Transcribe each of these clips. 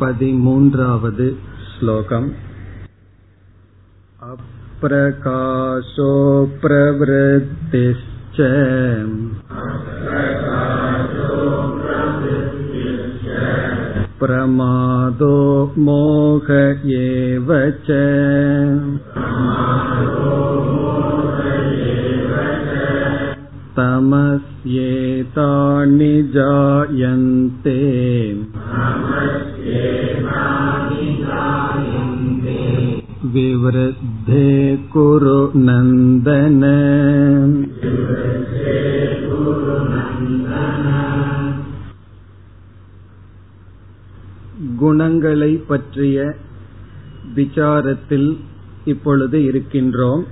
पदिमून्रावद् श्लोकम् अप्रकाशो प्रवृत्तिश्च प्रमादो मोह एव च तमस्येतानि जायन्ते विवृद्धे कुरु नन्दन குணங்களை பற்றிய விசாரத்தில் இப்பொழுது இருக்கின்றோம்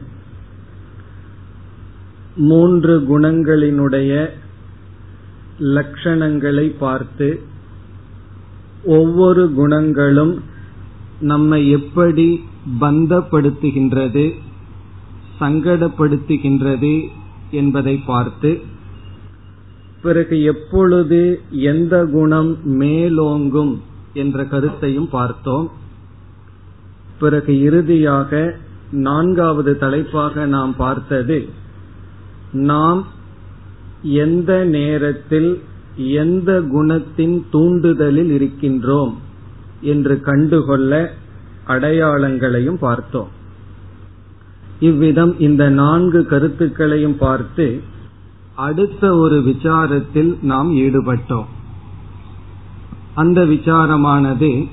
மூன்று குணங்களினுடைய லட்சணங்களை பார்த்து ஒவ்வொரு குணங்களும் நம்மை எப்படி பந்தப்படுத்துகின்றது சங்கடப்படுத்துகின்றது என்பதை பார்த்து பிறகு எப்பொழுது எந்த குணம் மேலோங்கும் என்ற கருத்தையும் பார்த்தோம். பிறகு இறுதியாக நான்காவது தலைப்பாக நாம் பார்த்தது நாம் எந்த நேரத்தில் எந்த குணத்தின் தூண்டுதலில் இருக்கின்றோம் என்று கண்டுகொள்ள அடையாளங்களையும் பார்த்தோம். இவ்விதம் இந்த நான்கு கருத்துக்களையும் பார்த்து அடுத்த ஒரு விசாரத்தில் நாம் ஈடுபட்டோம். அந்த விசாரமானது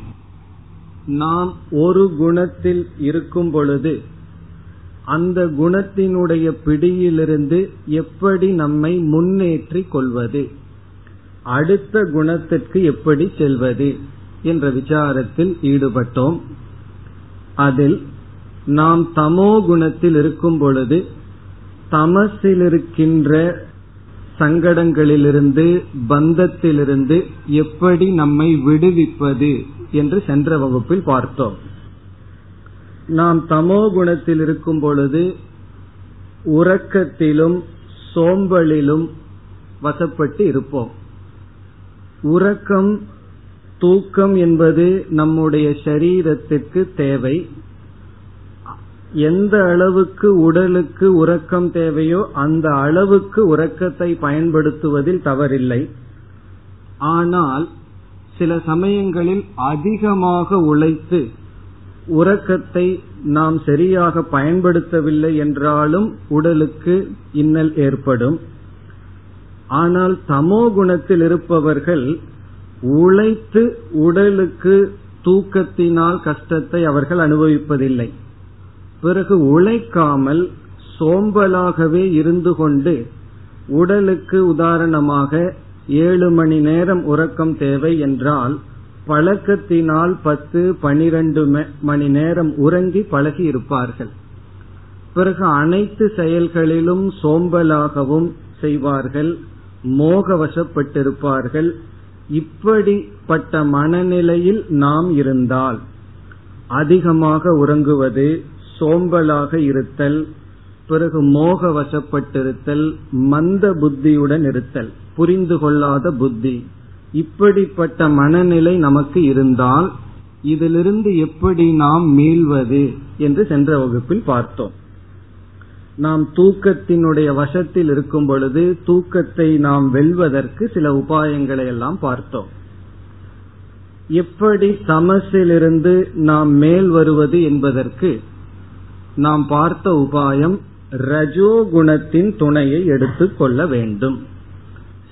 நாம் ஒரு குணத்தில் இருக்கும் பொழுது அந்த குணத்தினுடைய பிடியிலிருந்து எப்படி நம்மை முன்னேற்றிக் கொள்வது? அடுத்த குணத்திற்கு எப்படி செல்வது என்ற விசாரத்தில் ஈடுபட்டோம். அதில் நாம் தமோ குணத்தில் இருக்கும் பொழுது தமசில் இருக்கின்ற சங்கடங்களிலிருந்து பந்தத்திலிருந்து எப்படி நம்மை விடுவிப்பது என்று சென்ற வகுப்பில் பார்த்தோம். நாம் தமோ குணத்தில் இருக்கும் பொழுது உறக்கத்திலும் சோம்பலிலும் வசப்பட்டு இருப்போம். உறக்கம் தூக்கம் என்பது நம்முடைய சரீரத்திற்கு தேவை. எந்த அளவுக்கு உடலுக்கு உறக்கம் தேவையோ அந்த அளவுக்கு உறக்கத்தை பயன்படுத்துவதில் தவறில்லை. ஆனால் சில சமயங்களில் அதிகமாக உழைத்து உறக்கத்தை நாம் சரியாக பயன்படுத்தவில்லை என்றாலும் உடலுக்கு இன்னல் ஏற்படும். ஆனால் தமோ குணத்தில் இருப்பவர்கள் உழைத்து உடலுக்கு தூக்கத்தினால் கஷ்டத்தை அவர்கள் அனுபவிப்பதில்லை. பிறகு உழைக்காமல் சோம்பலாகவே இருந்து கொண்டு உடலுக்கு உதாரணமாக ஏழு மணி நேரம் உறக்கம் தேவை என்றால் பழக்கத்தினால் பத்து பனிரெண்டு மணி நேரம் உறங்கி பழகி இருப்பார்கள். பிறகு அனைத்து செயல்களிலும் சோம்பலாகவும் செய்வார்கள். மோகவசப்பட்டிருப்பார்கள். இப்படிப்பட்ட மனநிலையில் நாம் இருந்தால் அதிகமாக உறங்குவது சோம்பலாக இருத்தல் பிறகு மோக வசப்பட்டிருத்தல் மந்த புத்தியுடன் இருத்தல் புரிந்து கொள்ளாத புத்தி. இப்படிப்பட்ட மனநிலை நமக்கு இருந்தால் இதிலிருந்து எப்படி நாம் மீள்வது என்று சென்ற வகுப்பில் பார்த்தோம். நாம் தூக்கத்தினுடைய வசத்தில் இருக்கும் பொழுது தூக்கத்தை நாம் வெல்வதற்கு சில உபாயங்களை எல்லாம் பார்த்தோம். எப்படி தமசிலிருந்து நாம் மேல் வருவது என்பதற்கு நாம் பார்த்த உபாயம் ரஜோகுணத்தின் துணையை எடுத்துக்கொள்ள வேண்டும்.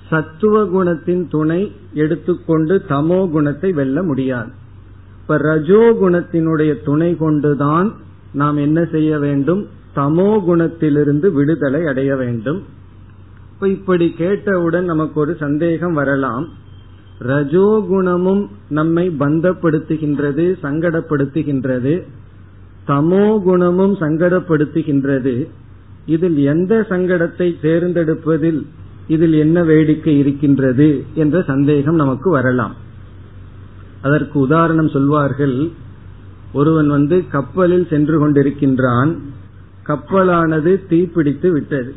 சத்துவ குணத்தின் துணை எடுத்துக்கொண்டு தமோ குணத்தை வெல்ல முடியாது. இப்ப ரஜோகுணத்தினுடைய துணை கொண்டுதான் நாம் என்ன செய்ய வேண்டும்? தமோ குணத்திலிருந்து விடுதலை அடைய வேண்டும். இப்ப இப்படி கேட்டவுடன் நமக்கு ஒரு சந்தேகம் வரலாம். ரஜோகுணமும் நம்மை பந்தப்படுத்துகின்றது சங்கடப்படுத்துகின்றது. தமோ குணமும் சங்கடப்படுத்துகின்றது. இதில் எந்த சங்கடத்தை தேர்ந்தெடுப்பதில் இதில் என்ன வேடிக்கை இருக்கின்றது என்ற சந்தேகம் நமக்கு வரலாம். அதற்கு உதாரணம் சொல்வார்கள். ஒருவன் வந்து கப்பலில் சென்று கொண்டிருக்கின்றான். கப்பலானது தீப்பிடித்து விட்டது.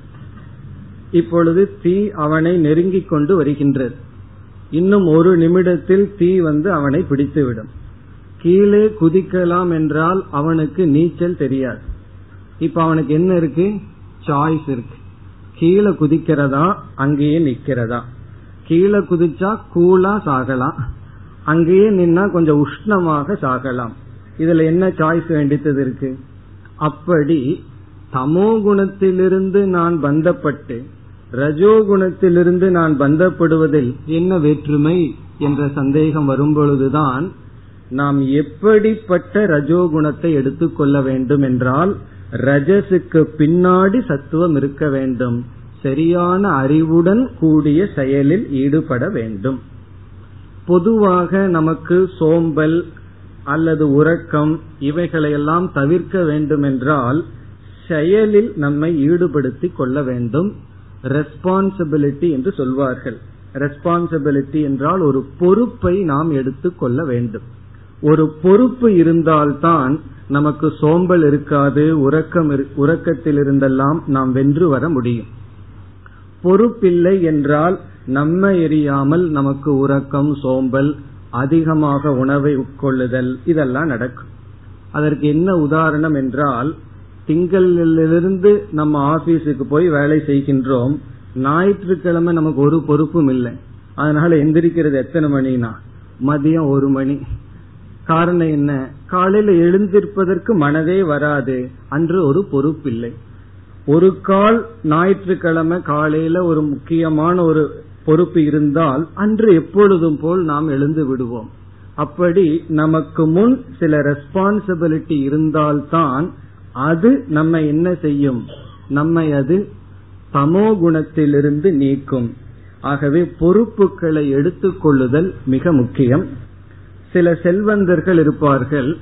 இப்பொழுது தீ அவனை நெருங்கிக் கொண்டு வருகின்றது. இன்னும் ஒரு நிமிடத்தில் தீ வந்து அவனை பிடித்துவிடும். கீழே குதிக்கலாம் என்றால் அவனுக்கு நீச்சல் தெரியாது. இப்ப அவனுக்கு என்ன இருக்கு? சாய்ஸ் இருக்கு. கீழே குதிக்கிறதா? அங்கேயே நிக்கிறதா கீழே குதிச்சா கூலா சாகலாம். அங்கேயே நின்னா கொஞ்சம் உஷ்ணமாக சாகலாம். இதுல என்ன சாய்ஸ் வேண்டியது இருக்கு? அப்படி தமோ குணத்திலிருந்து நான் பந்தப்பட்டு ரஜோகுணத்திலிருந்து நான் பந்தப்படுவதில் என்ன வேற்றுமை என்ற சந்தேகம் வரும்பொழுதுதான் நாம் எப்படிப்பட்ட ரஜோகுணத்தை எடுத்துக்கொள்ள வேண்டும் என்றால் ரஜசுக்கு பின்னாடி சத்துவம் இருக்க வேண்டும். சரியான அறிவுடன் கூடிய செயலில் ஈடுபட வேண்டும். பொதுவாக நமக்கு சோம்பல் அல்லது உறக்கம் இவைகளையெல்லாம் தவிர்க்க வேண்டும் என்றால் செயலில் நம்மை ஈடுபடுத்தி கொள்ள வேண்டும். ரெஸ்பான்சிபிலிட்டி என்று சொல்வார்கள். ரெஸ்பான்சிபிலிட்டி என்றால் ஒரு பொறுப்பை நாம் எடுத்துக்கொள்ள வேண்டும். ஒரு பொறுப்பு இருந்தால்தான் நமக்கு சோம்பல் இருக்காது உறக்கம் உறக்கத்தில் இருந்தெல்லாம் நாம் வென்று வர முடியும். பொறுப்பில்லை என்றால் நம்மை எரியாமல் நமக்கு உறக்கம் சோம்பல் அதிகமாக உணவை உட்கொள்ளுதல் இதெல்லாம் நடக்கும். அதற்கு என்ன உதாரணம் என்றால் திங்களிலிருந்து நம்ம ஆபீஸுக்கு போய் வேலை செய்கின்றோம். ஞாயிற்றுக்கிழமை நமக்கு ஒரு பொறுப்பும் இல்லை. அதனால எந்திரிக்கிறது எத்தனை மணினா? மதியம் ஒரு மணி. காரணம் என்ன? காலையில எழுந்திருப்பதற்கு மனதே வராது. அன்று ஒரு பொறுப்பு இல்லை. ஒரு கால் ஞாயிற்றுக்கிழமை காலையில ஒரு முக்கியமான ஒரு பொறுப்பு இருந்தால் அன்று எப்பொழுதும் போல் நாம் எழுந்து விடுவோம். அப்படி நமக்கு முன் சில ரெஸ்பான்சிபிலிட்டி இருந்தால்தான் அது நம்ம என்ன செய்யும்? நம்மை அது தமோ குணத்திலிருந்து நீக்கும். ஆகவே பொறுப்புகளை எடுத்துக்கொள்ளுதல் மிக முக்கியம். சில செல்வந்தர்கள் இருப்பார்கள்.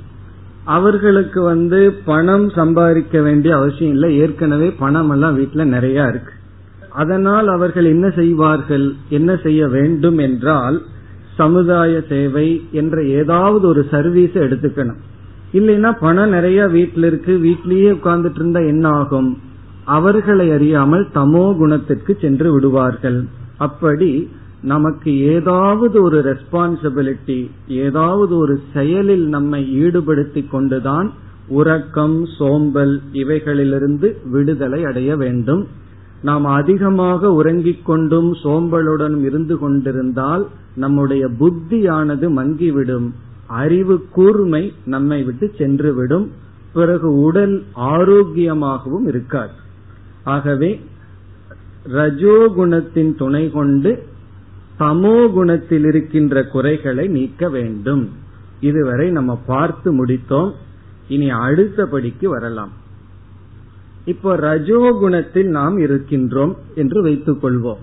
அவர்களுக்கு வந்து பணம் சம்பாதிக்க வேண்டிய அவசியம் இல்லை. ஏற்கனவே பணம் எல்லாம் வீட்டுல நிறைய இருக்கு. அதனால் அவர்கள் என்ன செய்வார்கள்? என்ன செய்ய வேண்டும் என்றால் சமுதாய சேவை என்ற ஏதாவது ஒரு சர்வீஸ் எடுத்துக்கணும். இல்லைன்னா பணம் நிறைய வீட்டில் இருக்கு வீட்லயே உட்கார்ந்துட்டு இருந்தா என்ன ஆகும்? அவர்களை அறியாமல் தமோ குணத்திற்கு சென்று விடுவார்கள். அப்படி நமக்கு ஏதாவது ஒரு ரெஸ்பான்சிபிலிட்டி ஏதாவது ஒரு செயலில் நம்மை ஈடுபடுத்தி கொண்டுதான் உறக்கம் சோம்பல் இவைகளிலிருந்து விடுதலை அடைய வேண்டும். நாம் அதிகமாக உறங்கிக் கொண்டும் சோம்பலுடனும் இருந்து கொண்டிருந்தால் நம்முடைய புத்தியானது மங்கிவிடும். அறிவு கூர்மை நம்மை விட்டு சென்றுவிடும். பிறகு உடல் ஆரோக்கியமாகவும் இருக்காது ஆகவே ரஜோகுணத்தின் துணை கொண்டு தமோ குணத்தில் இருக்கின்ற குறைகளை நீக்க வேண்டும். இதுவரை நம்ம பார்த்து முடித்தோம். இனி அடுத்தபடிக்கு வரலாம். இப்போ ரஜோகுணத்தில் நாம் இருக்கின்றோம் என்று வைத்துக் கொள்வோம்.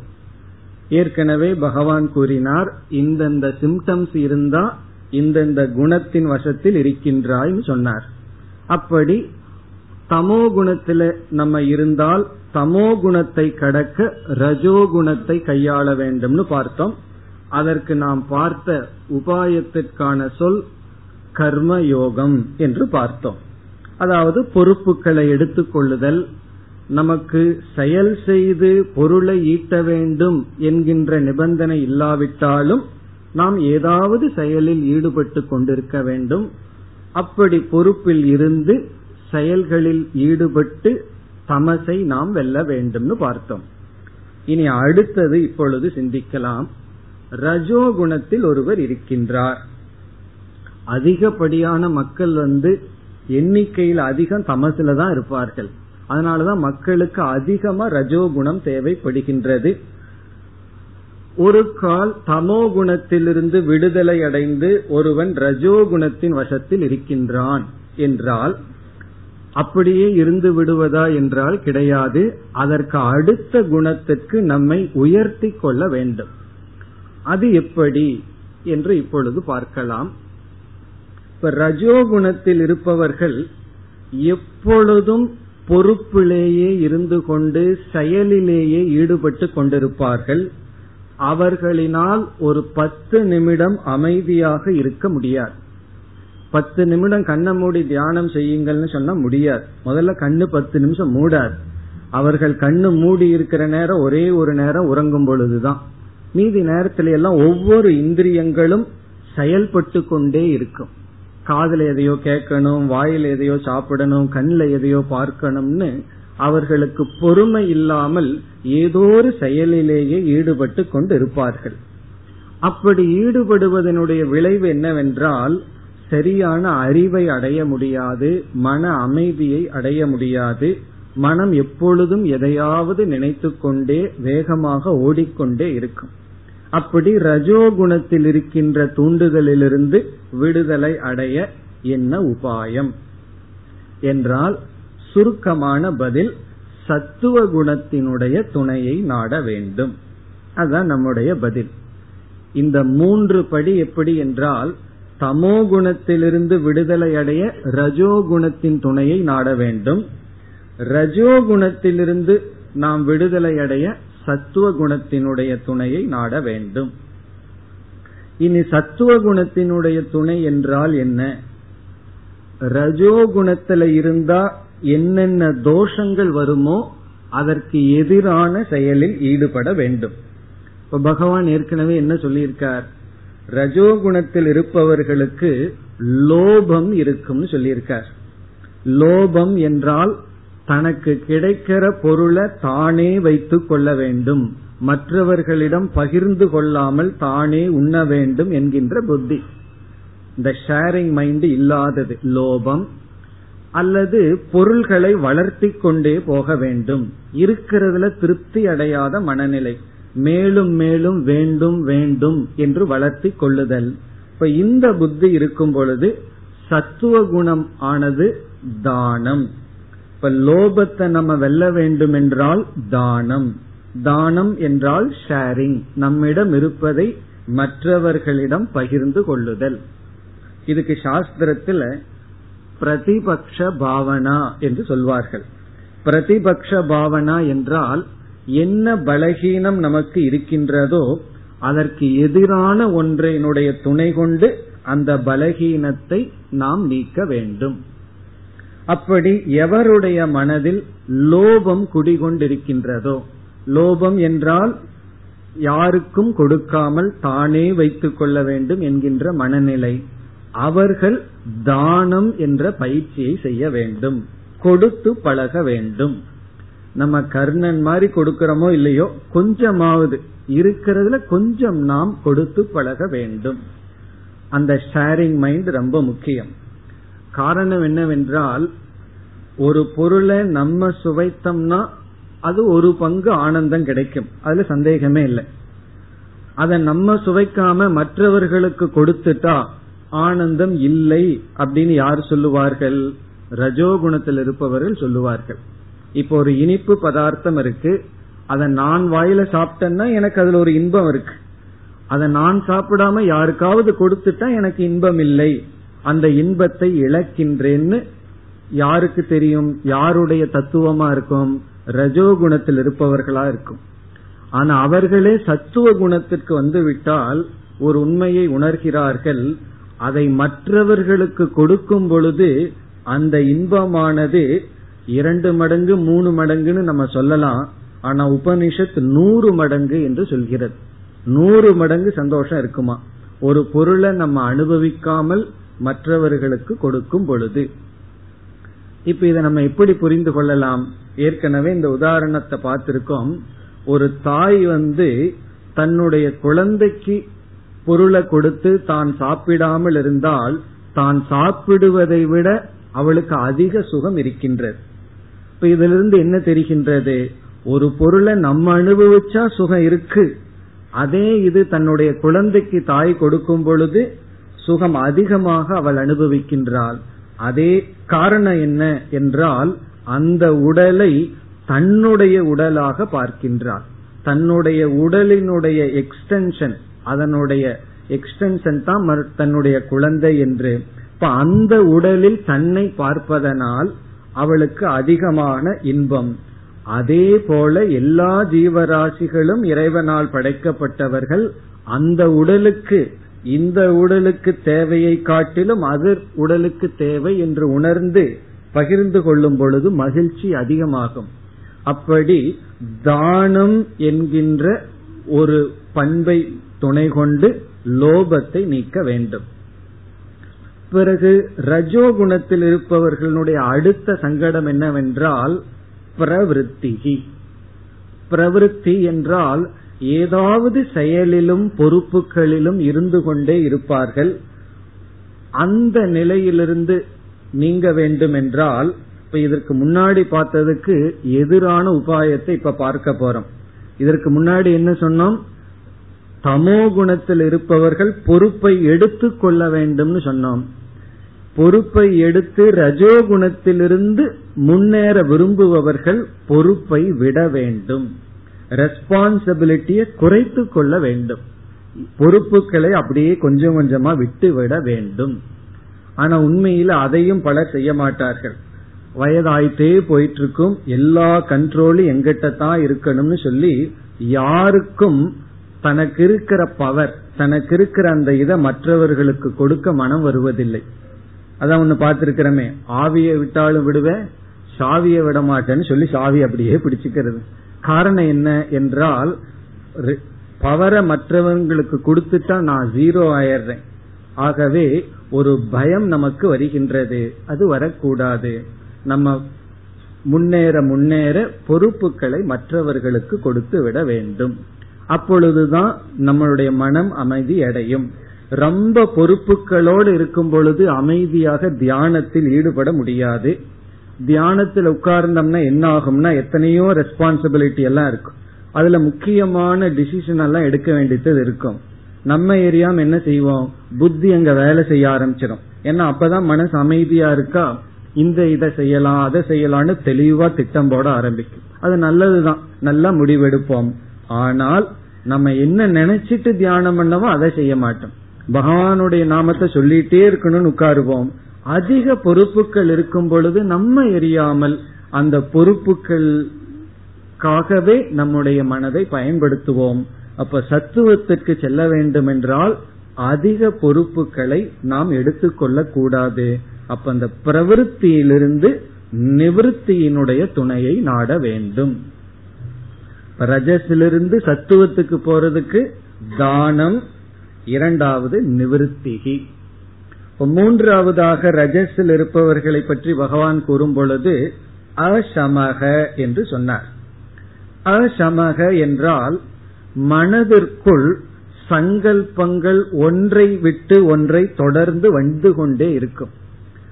ஏற்கனவே பகவான் கூறினார் இந்தந்த சிம்டம்ஸ் இருந்தா இந்தந்த குணத்தின் வசத்தில் இருக்கின்றாய்னு சொன்னார். அப்படி தமோ குணத்துல நம்ம இருந்தால் தமோ குணத்தை கடக்க ரஜோகுணத்தை கையாள வேண்டும்னு பார்த்தோம். அதற்கு நாம் பார்த்த உபாயத்திற்கான சொல் கர்ம யோகம் என்று பார்த்தோம். அதாவது பொறுப்புகளை எடுத்துக்கொள்ளுதல் நமக்கு செயல் செய்து பொருளை ஈட்ட வேண்டும் என்கின்ற நிபந்தனை இல்லாவிட்டாலும் நாம் ஏதாவது செயலில் ஈடுபட்டு கொண்டிருக்க வேண்டும். அப்படி பொறுப்பில் இருந்து செயல்களில் ஈடுபட்டு தமசை நாம் வெல்ல வேண்டும்னு பார்த்தோம். இனி அடுத்தது இப்பொழுது சிந்திக்கலாம். ரஜோகுணத்தில் ஒருவர் இருக்கின்றார். அதிகப்படியான மக்கள் வந்து எண்ணிக்கையில் அதிகம் தமசில தான் இருப்பார்கள். அதனாலதான் மக்களுக்கு அதிகமா ரஜோகுணம் தேவைப்படுகின்றது. ஒரு கால் தமோ குணத்திலிருந்து விடுதலை அடைந்து ஒருவன் ரஜோகுணத்தின் வசத்தில் இருக்கின்றான் என்றால் அப்படியே இருந்து விடுவதா என்றால் கிடையாது. அதற்கு அடுத்த குணத்துக்கு நம்மை உயர்த்தி கொள்ள வேண்டும். அது எப்படி என்று இப்பொழுது பார்க்கலாம். இப்ப ரஜோகுணத்தில் இருப்பவர்கள் எப்பொழுதும் பொறுப்பிலேயே இருந்து கொண்டு செயலிலேயே ஈடுபட்டு கொண்டிருப்பார்கள். அவர்களினால் ஒரு பத்து நிமிடம் அமைதியாக இருக்க முடியாது. பத்து நிமிடம் கண்ணை மூடி தியானம் செய்யுங்கள்னு சொன்னா முடியாது. முதல்ல கண்ணு பத்து நிமிஷம் மூடாது. அவர்கள் கண்ணு மூடி இருக்கிற நேரம் ஒரே ஒரு நேரம் உறங்கும் பொழுதுதான். மீதி நேரத்தில எல்லாம் ஒவ்வொரு இந்திரியங்களும் செயல்பட்டு கொண்டே இருக்கும். காதல எதையோ கேட்கணும் வாயில எதையோ சாப்பிடணும் கண்ணில் எதையோ பார்க்கணும்னு அவர்களுக்கு பொறுமை இல்லாமல் ஏதோ ஒரு செயலிலேயே ஈடுபட்டு கொண்டு இருப்பார்கள் அப்படி ஈடுபடுவதனுடைய விளைவு என்னவென்றால் சரியான அறிவை அடைய முடியாது மன அமைதியை அடைய முடியாது மனம் எப்பொழுதும் எதையாவது நினைத்து கொண்டே வேகமாக ஓடிக்கொண்டே இருக்கும். அப்படி ரஜோகுணத்தில் இருக்கின்ற தூண்டுதலிலிருந்து விடுதலை அடைய என்ன உபாயம்? என்றால் சுருக்கமான பதில் சத்துவ குணத்தினுடைய துணையை நாட வேண்டும். அதுதான் நம்முடைய பதில். இந்த மூன்று படி எப்படி என்றால் தமோ குணத்திலிருந்து விடுதலை அடைய ரஜோகுணத்தின் துணையை நாட வேண்டும். ரஜோகுணத்திலிருந்து நாம் விடுதலை அடைய சத்துவ குணத்தினுடைய துணையை நாட வேண்டும். இனி சத்துவ குணத்தினுடைய துணை என்றால் என்ன? ரஜோகுணத்துல இருந்தா என்னென்ன தோஷங்கள் வருமோ அதற்கு எதிரான செயலில் ஈடுபட வேண்டும். இப்ப பகவான் ஏற்கனவே என்ன சொல்லியிருக்கார்? ரஜோகுணத்தில் இருப்பவர்களுக்கு லோபம் இருக்கும்னு சொல்லியிருக்கார். லோபம் என்றால் தனக்கு கிடைக்கிற பொருளை தானே வைத்துக் கொள்ள வேண்டும். மற்றவர்களிடம் பகிர்ந்து கொள்ளாமல் தானே உண்ண வேண்டும் என்கின்ற புத்தி. இந்த ஷேரிங் மைண்ட் இல்லாதது லோபம். அல்லது பொருள்களை வளர்த்தி கொண்டே போக வேண்டும். இருக்கிறதுல திருப்தி அடையாத மனநிலை. மேலும் மேலும் வேண்டும் வேண்டும் என்று வளர்த்தி கொள்ளுதல். இப்ப இந்த புத்தி இருக்கும் பொழுது சத்துவ குணம் ஆனது தானம். இப்ப லோபத்தை நம்ம வெல்ல வேண்டும் என்றால் தானம். தானம் என்றால் ஷேரிங் நம்மிடம் இருப்பதை மற்றவர்களிடம் பகிர்ந்து கொள்ளுதல். இதுக்கு சாஸ்திரத்துல பிரதிபக்ஷ பாவனா என்று சொல்வார்கள். பிரதிபக்ஷ பாவனா என்றால் என்ன பலகீனம் நமக்கு இருக்கின்றதோ அதற்கு எதிரான ஒன்றினுடைய துணை கொண்டு அந்த பலகீனத்தை நாம் நீக்க வேண்டும். அப்படி எவருடைய மனதில் லோபம் குடிகொண்டிருக்கின்றதோ லோபம் என்றால் யாருக்கும் கொடுக்காமல் தானே வைத்துக் கொள்ள வேண்டும் என்கின்ற மனநிலை அவர்கள் தானம் என்ற பயிற்சியை செய்ய வேண்டும். கொடுத்து பழக வேண்டும். நம்ம கர்ணன் மாதிரி கொடுக்கிறோமோ இல்லையோ கொஞ்சமாவது இருக்கிறதுல கொஞ்சம் நாம் கொடுத்து பழக வேண்டும். அந்த ஷேரிங் மைண்ட் ரொம்ப முக்கியம். காரணம் என்னவென்றால் ஒரு பொருளை நம்ம சுவைத்தோம்னா அது ஒரு பங்கு ஆனந்தம் கிடைக்கும். அதுல சந்தேகமே இல்லை. அதை நம்ம சுவைக்காம மற்றவர்களுக்கு கொடுத்துட்டா ஆனந்தம் இல்லை அப்படின்னு யார் சொல்லுவார்கள்? ரஜோகுணத்தில் இருப்பவர்கள் சொல்லுவார்கள். இப்போ ஒரு இனிப்பு பதார்த்தம் இருக்கு. அதை நான் வாயில சாப்பிட்டேன்னா எனக்கு அதுல ஒரு இன்பம் இருக்கு. அதை நான் சாப்பிடாம யாருக்காவது கொடுத்துட்டா எனக்கு இன்பம் இல்லை. அந்த இன்பத்தை இழக்கின்றேன்னு யாருக்கு தெரியும்? யாருடைய தத்துவமா இருக்கும்? ரஜோகுணத்தில் இருப்பவர்களா இருக்கும். ஆனா அவர்களே சத்துவ குணத்திற்கு வந்து விட்டால் ஒரு உண்மையை உணர்கிறார்கள். அதை மற்றவர்களுக்கு கொடுக்கும் பொழுது அந்த இன்பமானது இரண்டு மடங்கு மூணு மடங்குன்னு நம்ம சொல்லலாம். ஆனா உபனிஷத் நூறு மடங்கு என்று சொல்கிறது. நூறு மடங்கு சந்தோஷம் இருக்குமா? ஒரு பொருளை நம்ம அனுபவிக்காமல் மற்றவர்களுக்கு கொடுக்கும் பொழுது. இப்ப இதை நம்ம எப்படி புரிந்து கொள்ளலாம்? ஏற்கனவே இந்த உதாரணத்தை பார்த்திருக்கோம். ஒரு தாய் வந்து தன்னுடைய குழந்தைக்கு பொருளை கொடுத்து தான் சாப்பிடாமல் இருந்தால் தான் சாப்பிடுவதை விட அவளுக்கு அதிக சுகம் இருக்கின்றது. இப்ப இதிலிருந்து என்ன தெரிகின்றது? ஒரு பொருளை நம்ம அனுபவிச்சா சுகம் இருக்கு. அதே இது தன்னுடைய குழந்தைக்கு தாய் கொடுக்கும் பொழுது சுகம் அதிகமாக அவள் அனுபவிக்கின்றாள். அதே காரணம் என்ன என்றால் அந்த உடலை தன்னுடைய உடலாக பார்க்கின்றாள். தன்னுடைய உடலினுடைய எக்ஸ்டென்ஷன் அதனுடைய எக்ஸ்டென்ஷன் தான் தன்னுடைய குழந்தை என்று. இப்ப அந்த உடலில் தன்னை பார்ப்பதனால் அவளுக்கு அதிகமான இன்பம். அதே போல எல்லா ஜீவராசிகளும் இறைவனால் படைக்கப்பட்டவர்கள் அந்த உடலுக்கு இந்த உடலுக்கு தேவையை காட்டிலும் அது உடலுக்கு தேவை என்று உணர்ந்து பகிர்ந்து கொள்ளும் பொழுது மகிழ்ச்சி அதிகமாகும். அப்படி தானம் என்கின்ற ஒரு பண்பை துணை கொண்டு லோபத்தை நீக்க வேண்டும். பிறகு ரஜோ குணத்தில் இருப்பவர்களுடைய அடுத்த சங்கடம் என்னவென்றால் பிரவருத்திகி. பிரவருத்தி என்றால் ஏதாவது செயலிலும் பொறுப்புகளிலும் இருந்து கொண்டே இருப்பார்கள். அந்த நிலையிலிருந்து நீங்க வேண்டும் என்றால் இப்ப இதற்கு முன்னாடி பார்த்ததுக்கு எதிரான உபாயத்தை இப்ப பார்க்க போறோம். இதற்கு முன்னாடி என்ன சொன்னோம்? தமோ குணத்தில் இருப்பவர்கள் பொறுப்பை எடுத்து கொள்ள வேண்டும்னு சொன்னோம். பொறுப்பை எடுத்து ரஜோ குணத்திலிருந்து முன்னேற விரும்புபவர்கள் பொறுப்பை விட வேண்டும். ரெஸ்பான்சிபிலிட்டியை குறைத்து கொள்ள வேண்டும். பொறுப்புகளை அப்படியே கொஞ்சம் கொஞ்சமா விட்டு விட வேண்டும். ஆனா உண்மையில அதையும் பலர் செய்ய மாட்டார்கள். வயதாயிட்டே போயிட்டு இருக்கும் எல்லா கண்ட்ரோலும் எங்கிட்ட தான் இருக்கணும்னு சொல்லி யாருக்கும் தனக்கு இருக்கிற பவர் தனக்கு இருக்கிற அந்த இதை மற்றவர்களுக்கு கொடுக்க மனம் வருவதில்லை. அதான் ஒண்ணு பார்த்திருக்கிறோமே ஆவியை விட்டாலும் விடுவேன் சாவியை விட மாட்டேன்னு சொல்லி சாவி அப்படியே பிடிச்சுக்கிறது. காரணம் என்ன என்றால் பவரை மற்றவங்களுக்கு கொடுத்துட்டா நான் ஜீரோ ஆயிடுறேன். ஆகவே ஒரு பயம் நமக்கு வருகின்றது. அது வரக்கூடாது. நம்ம முன்னேற முன்னேற பொறுப்புகளை மற்றவர்களுக்கு கொடுத்து விட வேண்டும். அப்பொழுதுதான் நம்மளுடைய மனம் அமைதி அடையும். ரொம்ப பொறுப்புகளோடு இருக்கும் பொழுது அமைதியாக தியானத்தில் ஈடுபட முடியாது. தியானத்தில் உட்கார்ந்தோம்னா என்ன ஆகும்னா எத்தனையோ ரெஸ்பான்சிபிலிட்டி எல்லாம் இருக்கும். அதுல முக்கியமான டிசிஷன் எல்லாம் எடுக்க வேண்டியது இருக்கும். நம்ம ஏரியாம என்ன செய்வோம்? புத்தி அங்க வேலை செய்ய ஆரம்பிச்சிடும் ஏன்னா அப்பதான் மனசு அமைதியா இருக்கா? இந்த இதை செய்யலாம் அதை செய்யலாம்னு தெளிவா திட்டம் போட ஆரம்பிக்கும். அது நல்லதுதான். நல்லா முடிவெடுப்போம். ஆனால் நம்ம என்ன நினைச்சிட்டு தியானம் பண்ணவோ அதை செய்ய மாட்டோம். பகவானுடைய நாமத்தை சொல்லிட்டே இருக்கணும்னு உட்காருவோம். அதிக பொறுப்புகள் இருக்கும் பொழுது நம்ம எரியாமல் அந்த பொறுப்புகளுக்காகவே நம்முடைய மனதை பயன்படுத்துவோம். அப்ப சத்துவத்திற்கு செல்ல வேண்டும் என்றால் அதிக பொறுப்புகளை நாம் எடுத்துக்கொள்ள கூடாது அப்ப அந்த பிரவருத்தியிலிருந்து நிவிருத்தியினுடைய துணையை நாட வேண்டும். ரஜஸிலிருந்து சத்துவத்துக்கு போறதுக்கு தானம் இரண்டாவது நிவர்த்திகி. மூன்றாவதாக ரஜஸில் இருப்பவர்களை பற்றி பகவான் கூறும் பொழுது அசமக என்று சொன்னார். அசமக என்றால் மனதிற்குள் சங்கல்பங்கள் ஒன்றை விட்டு ஒன்றை தொடர்ந்து வந்து கொண்டே இருக்கும்.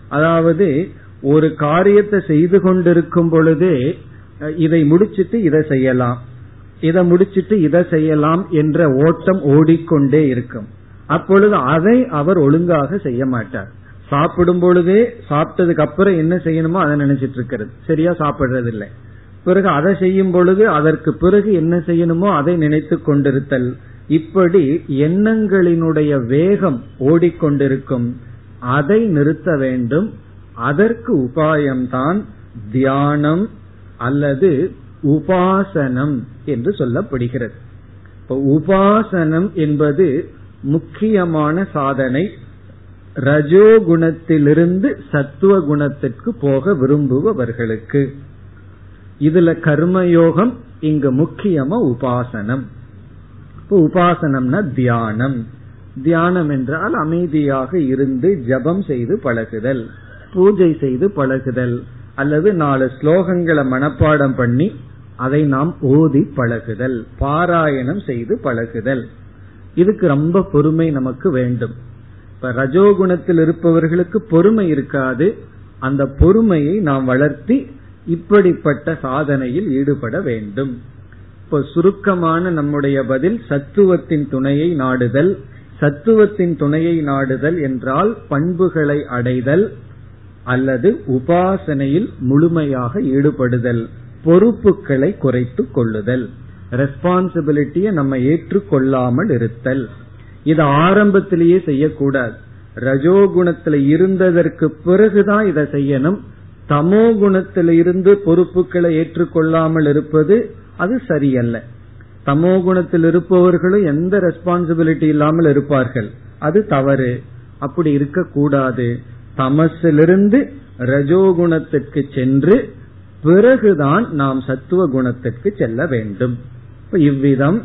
அதாவது ஒரு காரியத்தை செய்து கொண்டிருக்கும் பொழுதே இதை முடிச்சிட்டு இதை செய்யலாம். இதை முடிச்சிட்டு இதை செய்யலாம் என்ற ஓட்டம் ஓடிக்கொண்டே இருக்கும். அப்பொழுது அதை அவர் ஒழுங்காக செய்ய மாட்டார். சாப்பிடும் பொழுதே சாப்பிட்டதுக்கு அப்புறம் என்ன செய்யணுமோ அதை நினைச்சிட்டு இருக்கிறது. சரியா சாப்பிடுறது இல்லை பிறகு அதை செய்யும் பொழுது அதற்கு பிறகு என்ன செய்யணுமோ அதை நினைத்து கொண்டிருத்தல். இப்படி எண்ணங்களினுடைய வேகம் ஓடிக்கொண்டிருக்கும். அதை நிறுத்த வேண்டும். அதற்கு உபாயம்தான் தியானம் அல்லது உபாசனம் என்று சொல்லப்படுகிறது. இப்ப உபாசனம் என்பது முக்கியமான சாதனை. ரஜோகுணத்திலிருந்து சத்துவ குணத்திற்கு போக விரும்புபவர்களுக்கு. இதுல கர்மயோகம் இங்கு முக்கியமா உபாசனம். இப்போ உபாசனம்னா தியானம். தியானம் என்றால் அமைதியாக இருந்து ஜபம் செய்து பழகுதல் பூஜை செய்து பழகுதல் அல்லது நாலு ஸ்லோகங்களை மனப்பாடம் பண்ணி அதை நாம் ஓதி பழகுதல் பாராயணம் செய்து பழகுதல். இதுக்கு ரொம்ப பொறுமை நமக்கு வேண்டும். இப்ப ரஜோகுணத்தில் இருப்பவர்களுக்கு பொறுமை இருக்காது. அந்த பொறுமையை நாம் வளர்த்தி இப்படிப்பட்ட சாதனையில் ஈடுபட வேண்டும். இப்போ சுருக்கமான நம்முடைய பதில் சத்துவத்தின் துணையை நாடுதல். சத்துவத்தின் துணையை நாடுதல் என்றால் பண்புகளை அடைதல் அல்லது உபாசனையில் முழுமையாக ஈடுபடுதல். பொறுப்புகளை குறைத்து கொள்ளுதல். ரெஸ்பான்சிபிலிட்டியை நம்ம ஏற்றுக்கொள்ளாமல் இருத்தல். இது ஆரம்பத்திலேயே செய்யக்கூடாது. ரஜோகுணத்துல இருந்ததற்கு பிறகுதான் இதை செய்யணும். தமோ குணத்தில் இருந்து பொறுப்புகளை ஏற்றுக்கொள்ளாமல் இருப்பது அது சரியல்ல. தமோ குணத்தில் இருப்பவர்களும் எந்த ரெஸ்பான்சிபிலிட்டி இல்லாமல் இருப்பார்கள்? அது தவறு. அப்படி இருக்கக்கூடாது. தமசிலிருந்து ரஜோகுணத்துக்கு சென்று பிறகுதான் நாம் சத்துவ குணத்திற்கு செல்ல வேண்டும். இவ்விதம்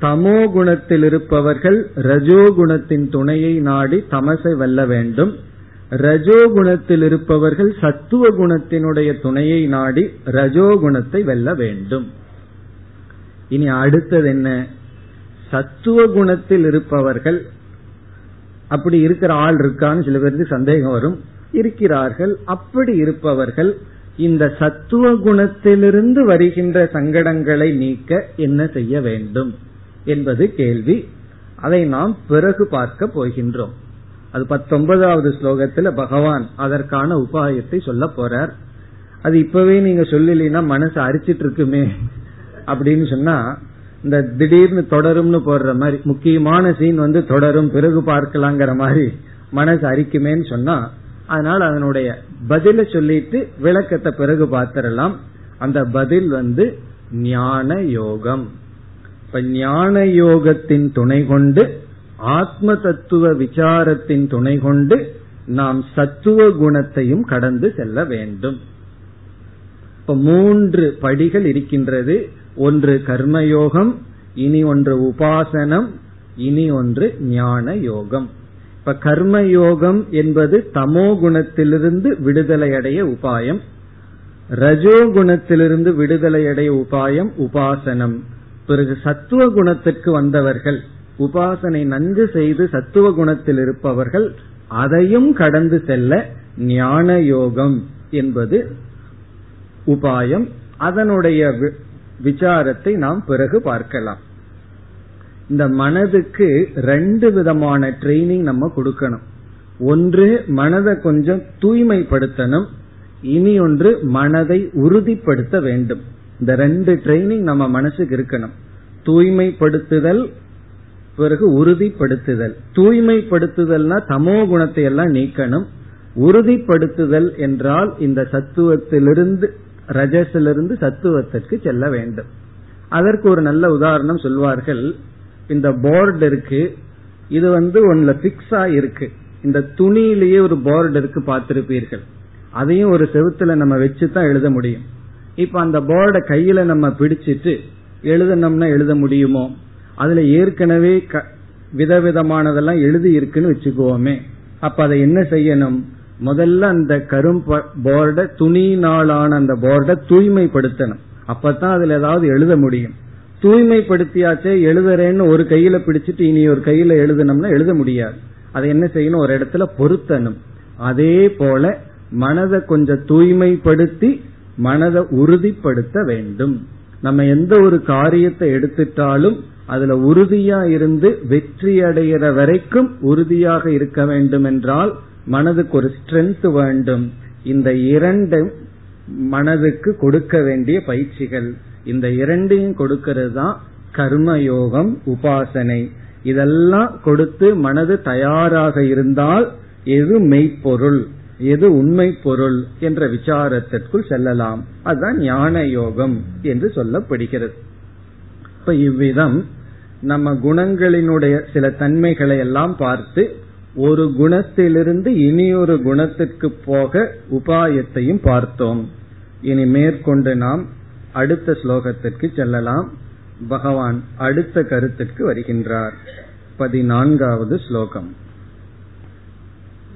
தமோ குணத்தில் இருப்பவர்கள் ரஜோகுணத்தின் துணையை நாடி தமசை வெல்ல வேண்டும். ரஜோகுணத்தில் இருப்பவர்கள் சத்துவ குணத்தினுடைய துணையை நாடி ரஜோ குணத்தை வெல்ல வேண்டும். இனி அடுத்தது என்ன? சத்துவ குணத்தில் இருப்பவர்கள் அப்படி இருக்கிற ஆள் இருக்கான்னு சில பேருக்கு சந்தேகம் வரும். இருக்கிறார்கள் அப்படி இருப்பவர்கள் இந்த சத்துவ குணத்திலிருந்து வருகின்ற சங்கடங்களை நீக்க என்ன செய்ய வேண்டும் என்பது கேள்வி. அதை நாம் பிறகு பார்க்க போகின்றோம். அது பத்தொன்பதாவது ஸ்லோகத்துல பகவான் அதற்கான உபாயத்தை சொல்ல போறார். அது இப்பவே நீங்க சொல்லலைன்னா மனசு அரிச்சிட்டு இருக்குமே அப்படின்னு சொன்னா இந்த திடீர்னு தொடரும்னு போடுற மாதிரி முக்கியமான சீன் வந்து தொடரும் பிறகு பார்க்கலாங்கிற மாதிரி மனசு அரிக்குமேன்னு சொன்னா அதனால் அதனுடைய பதில சொல்லிட்டு விளக்கத்தை பிறகு பார்த்திடலாம். அந்த பதில் வந்து ஞான யோகம். இப்ப ஞான யோகத்தின் துணை கொண்டு ஆத்ம தத்துவ விசாரத்தின் துணை கொண்டு நாம் சத்துவ குணத்தையும் கடந்து செல்ல வேண்டும். இப்ப மூன்று படிகள் இருக்கின்றது. ஒன்று கர்மயோகம் இனி ஒன்று உபாசனம் இனி ஒன்று ஞான யோகம். இப்ப கர்ம யோகம் என்பது தமோ குணத்திலிருந்து விடுதலை அடைய உபாயம். ரஜோ குணத்திலிருந்து விடுதலை அடைய உபாயம் உபாசனம். பிறகு சத்துவ குணத்திற்கு வந்தவர்கள் உபாசனை நன்கு செய்து சத்துவ குணத்தில் இருப்பவர்கள் அதையும் கடந்து செல்ல ஞான யோகம் என்பது உபாயம். அதனுடைய விசாரத்தை நாம் பிறகு பார்க்கலாம். இந்த மனதுக்கு ரெண்டு விதமான ட்ரைனிங் நம்ம கொடுக்கணும். ஒன்று மனதை கொஞ்சம் தூய்மைப்படுத்தணும். இனி ஒன்று மனதை உறுதிப்படுத்த வேண்டும். இந்த ரெண்டு ட்ரைனிங் நம்ம மனசுக்கு இருக்கணும். தூய்மைப்படுத்துதல் பிறகு உறுதிப்படுத்துதல். தூய்மைப்படுத்துதல்னா தமோ குணத்தை எல்லாம் நீக்கணும். உறுதிப்படுத்துதல் என்றால் இந்த சத்துவத்திலிருந்து ரஜசிலிருந்து சத்துவத்திற்கு செல்ல வேண்டும். அதற்கு ஒரு நல்ல உதாரணம் சொல்வார்கள். இந்த போர்டு இருக்கு. இது வந்து ஒன்ல பிக்ஸ் இருக்கு. இந்த துணியிலேயே ஒரு போர்டு இருக்கு பார்த்திருப்பீர்கள். அதையும் ஒரு செவுத்துல நம்ம வச்சு தான் எழுத முடியும். இப்ப அந்த போர்டை கையில நம்ம பிடிச்சிட்டு எழுதணும்னா எழுத முடியுமோ? அதுல ஏற்கனவே விதவிதமானதெல்லாம் எழுதி இருக்குன்னு வச்சுக்குவோமே அப்ப அதை என்ன செய்யணும்? முதல்ல அந்த கரும் போர்டை துணியினாலான அந்த போர்டை தூய்மைப்படுத்தணும். அப்பதான் அதுல ஏதாவது எழுத முடியும். தூய்மைப்படுத்தியாச்சே எழுதுறேன்னு ஒரு கையில பிடிச்சிட்டு இனி ஒரு கையில எழுதணும்னா எழுத முடியாது. அதை என்ன செய்யணும்? ஒரு இடத்துல பொருத்தணும். அதே போல மனதை கொஞ்சம் தூய்மைப்படுத்தி மனதை உறுதிப்படுத்த வேண்டும். நம்ம எந்த ஒரு காரியத்தை எடுத்துட்டாலும் அதுல உறுதியா இருந்து வெற்றி அடைகிற வரைக்கும் உறுதியாக இருக்க வேண்டும் என்றால் மனதுக்கு ஒரு ஸ்ட்ரென்த் வேண்டும். இந்த இரண்டு மனதுக்கு கொடுக்க வேண்டிய பயிற்சிகள். இந்த இரண்டையும் கொடுக்கிறது தான் கர்மயோகம் உபாசனை. இதெல்லாம் கொடுத்து மனது தயாராக இருந்தால் எது மெய்ப்பொருள் எது உண்மை பொருள் என்ற விசாரத்திற்குள் செல்லலாம். அதுதான் ஞான யோகம் என்று சொல்லப்படுகிறது. இப்ப இவ்விதம் நம்ம குணங்களினுடைய சில தன்மைகளை எல்லாம் பார்த்து ஒரு குணத்திலிருந்து இனியொரு குணத்திற்கு போக உபாயத்தையும் பார்த்தோம். இனி மேற்கொண்டு நாம் அடுத்த ஸ்லோகத்திற்கு செல்லலாம் பகவான் அடுத்த கருத்திற்கு வருகின்றார் பதினான்காவது ஸ்லோகம்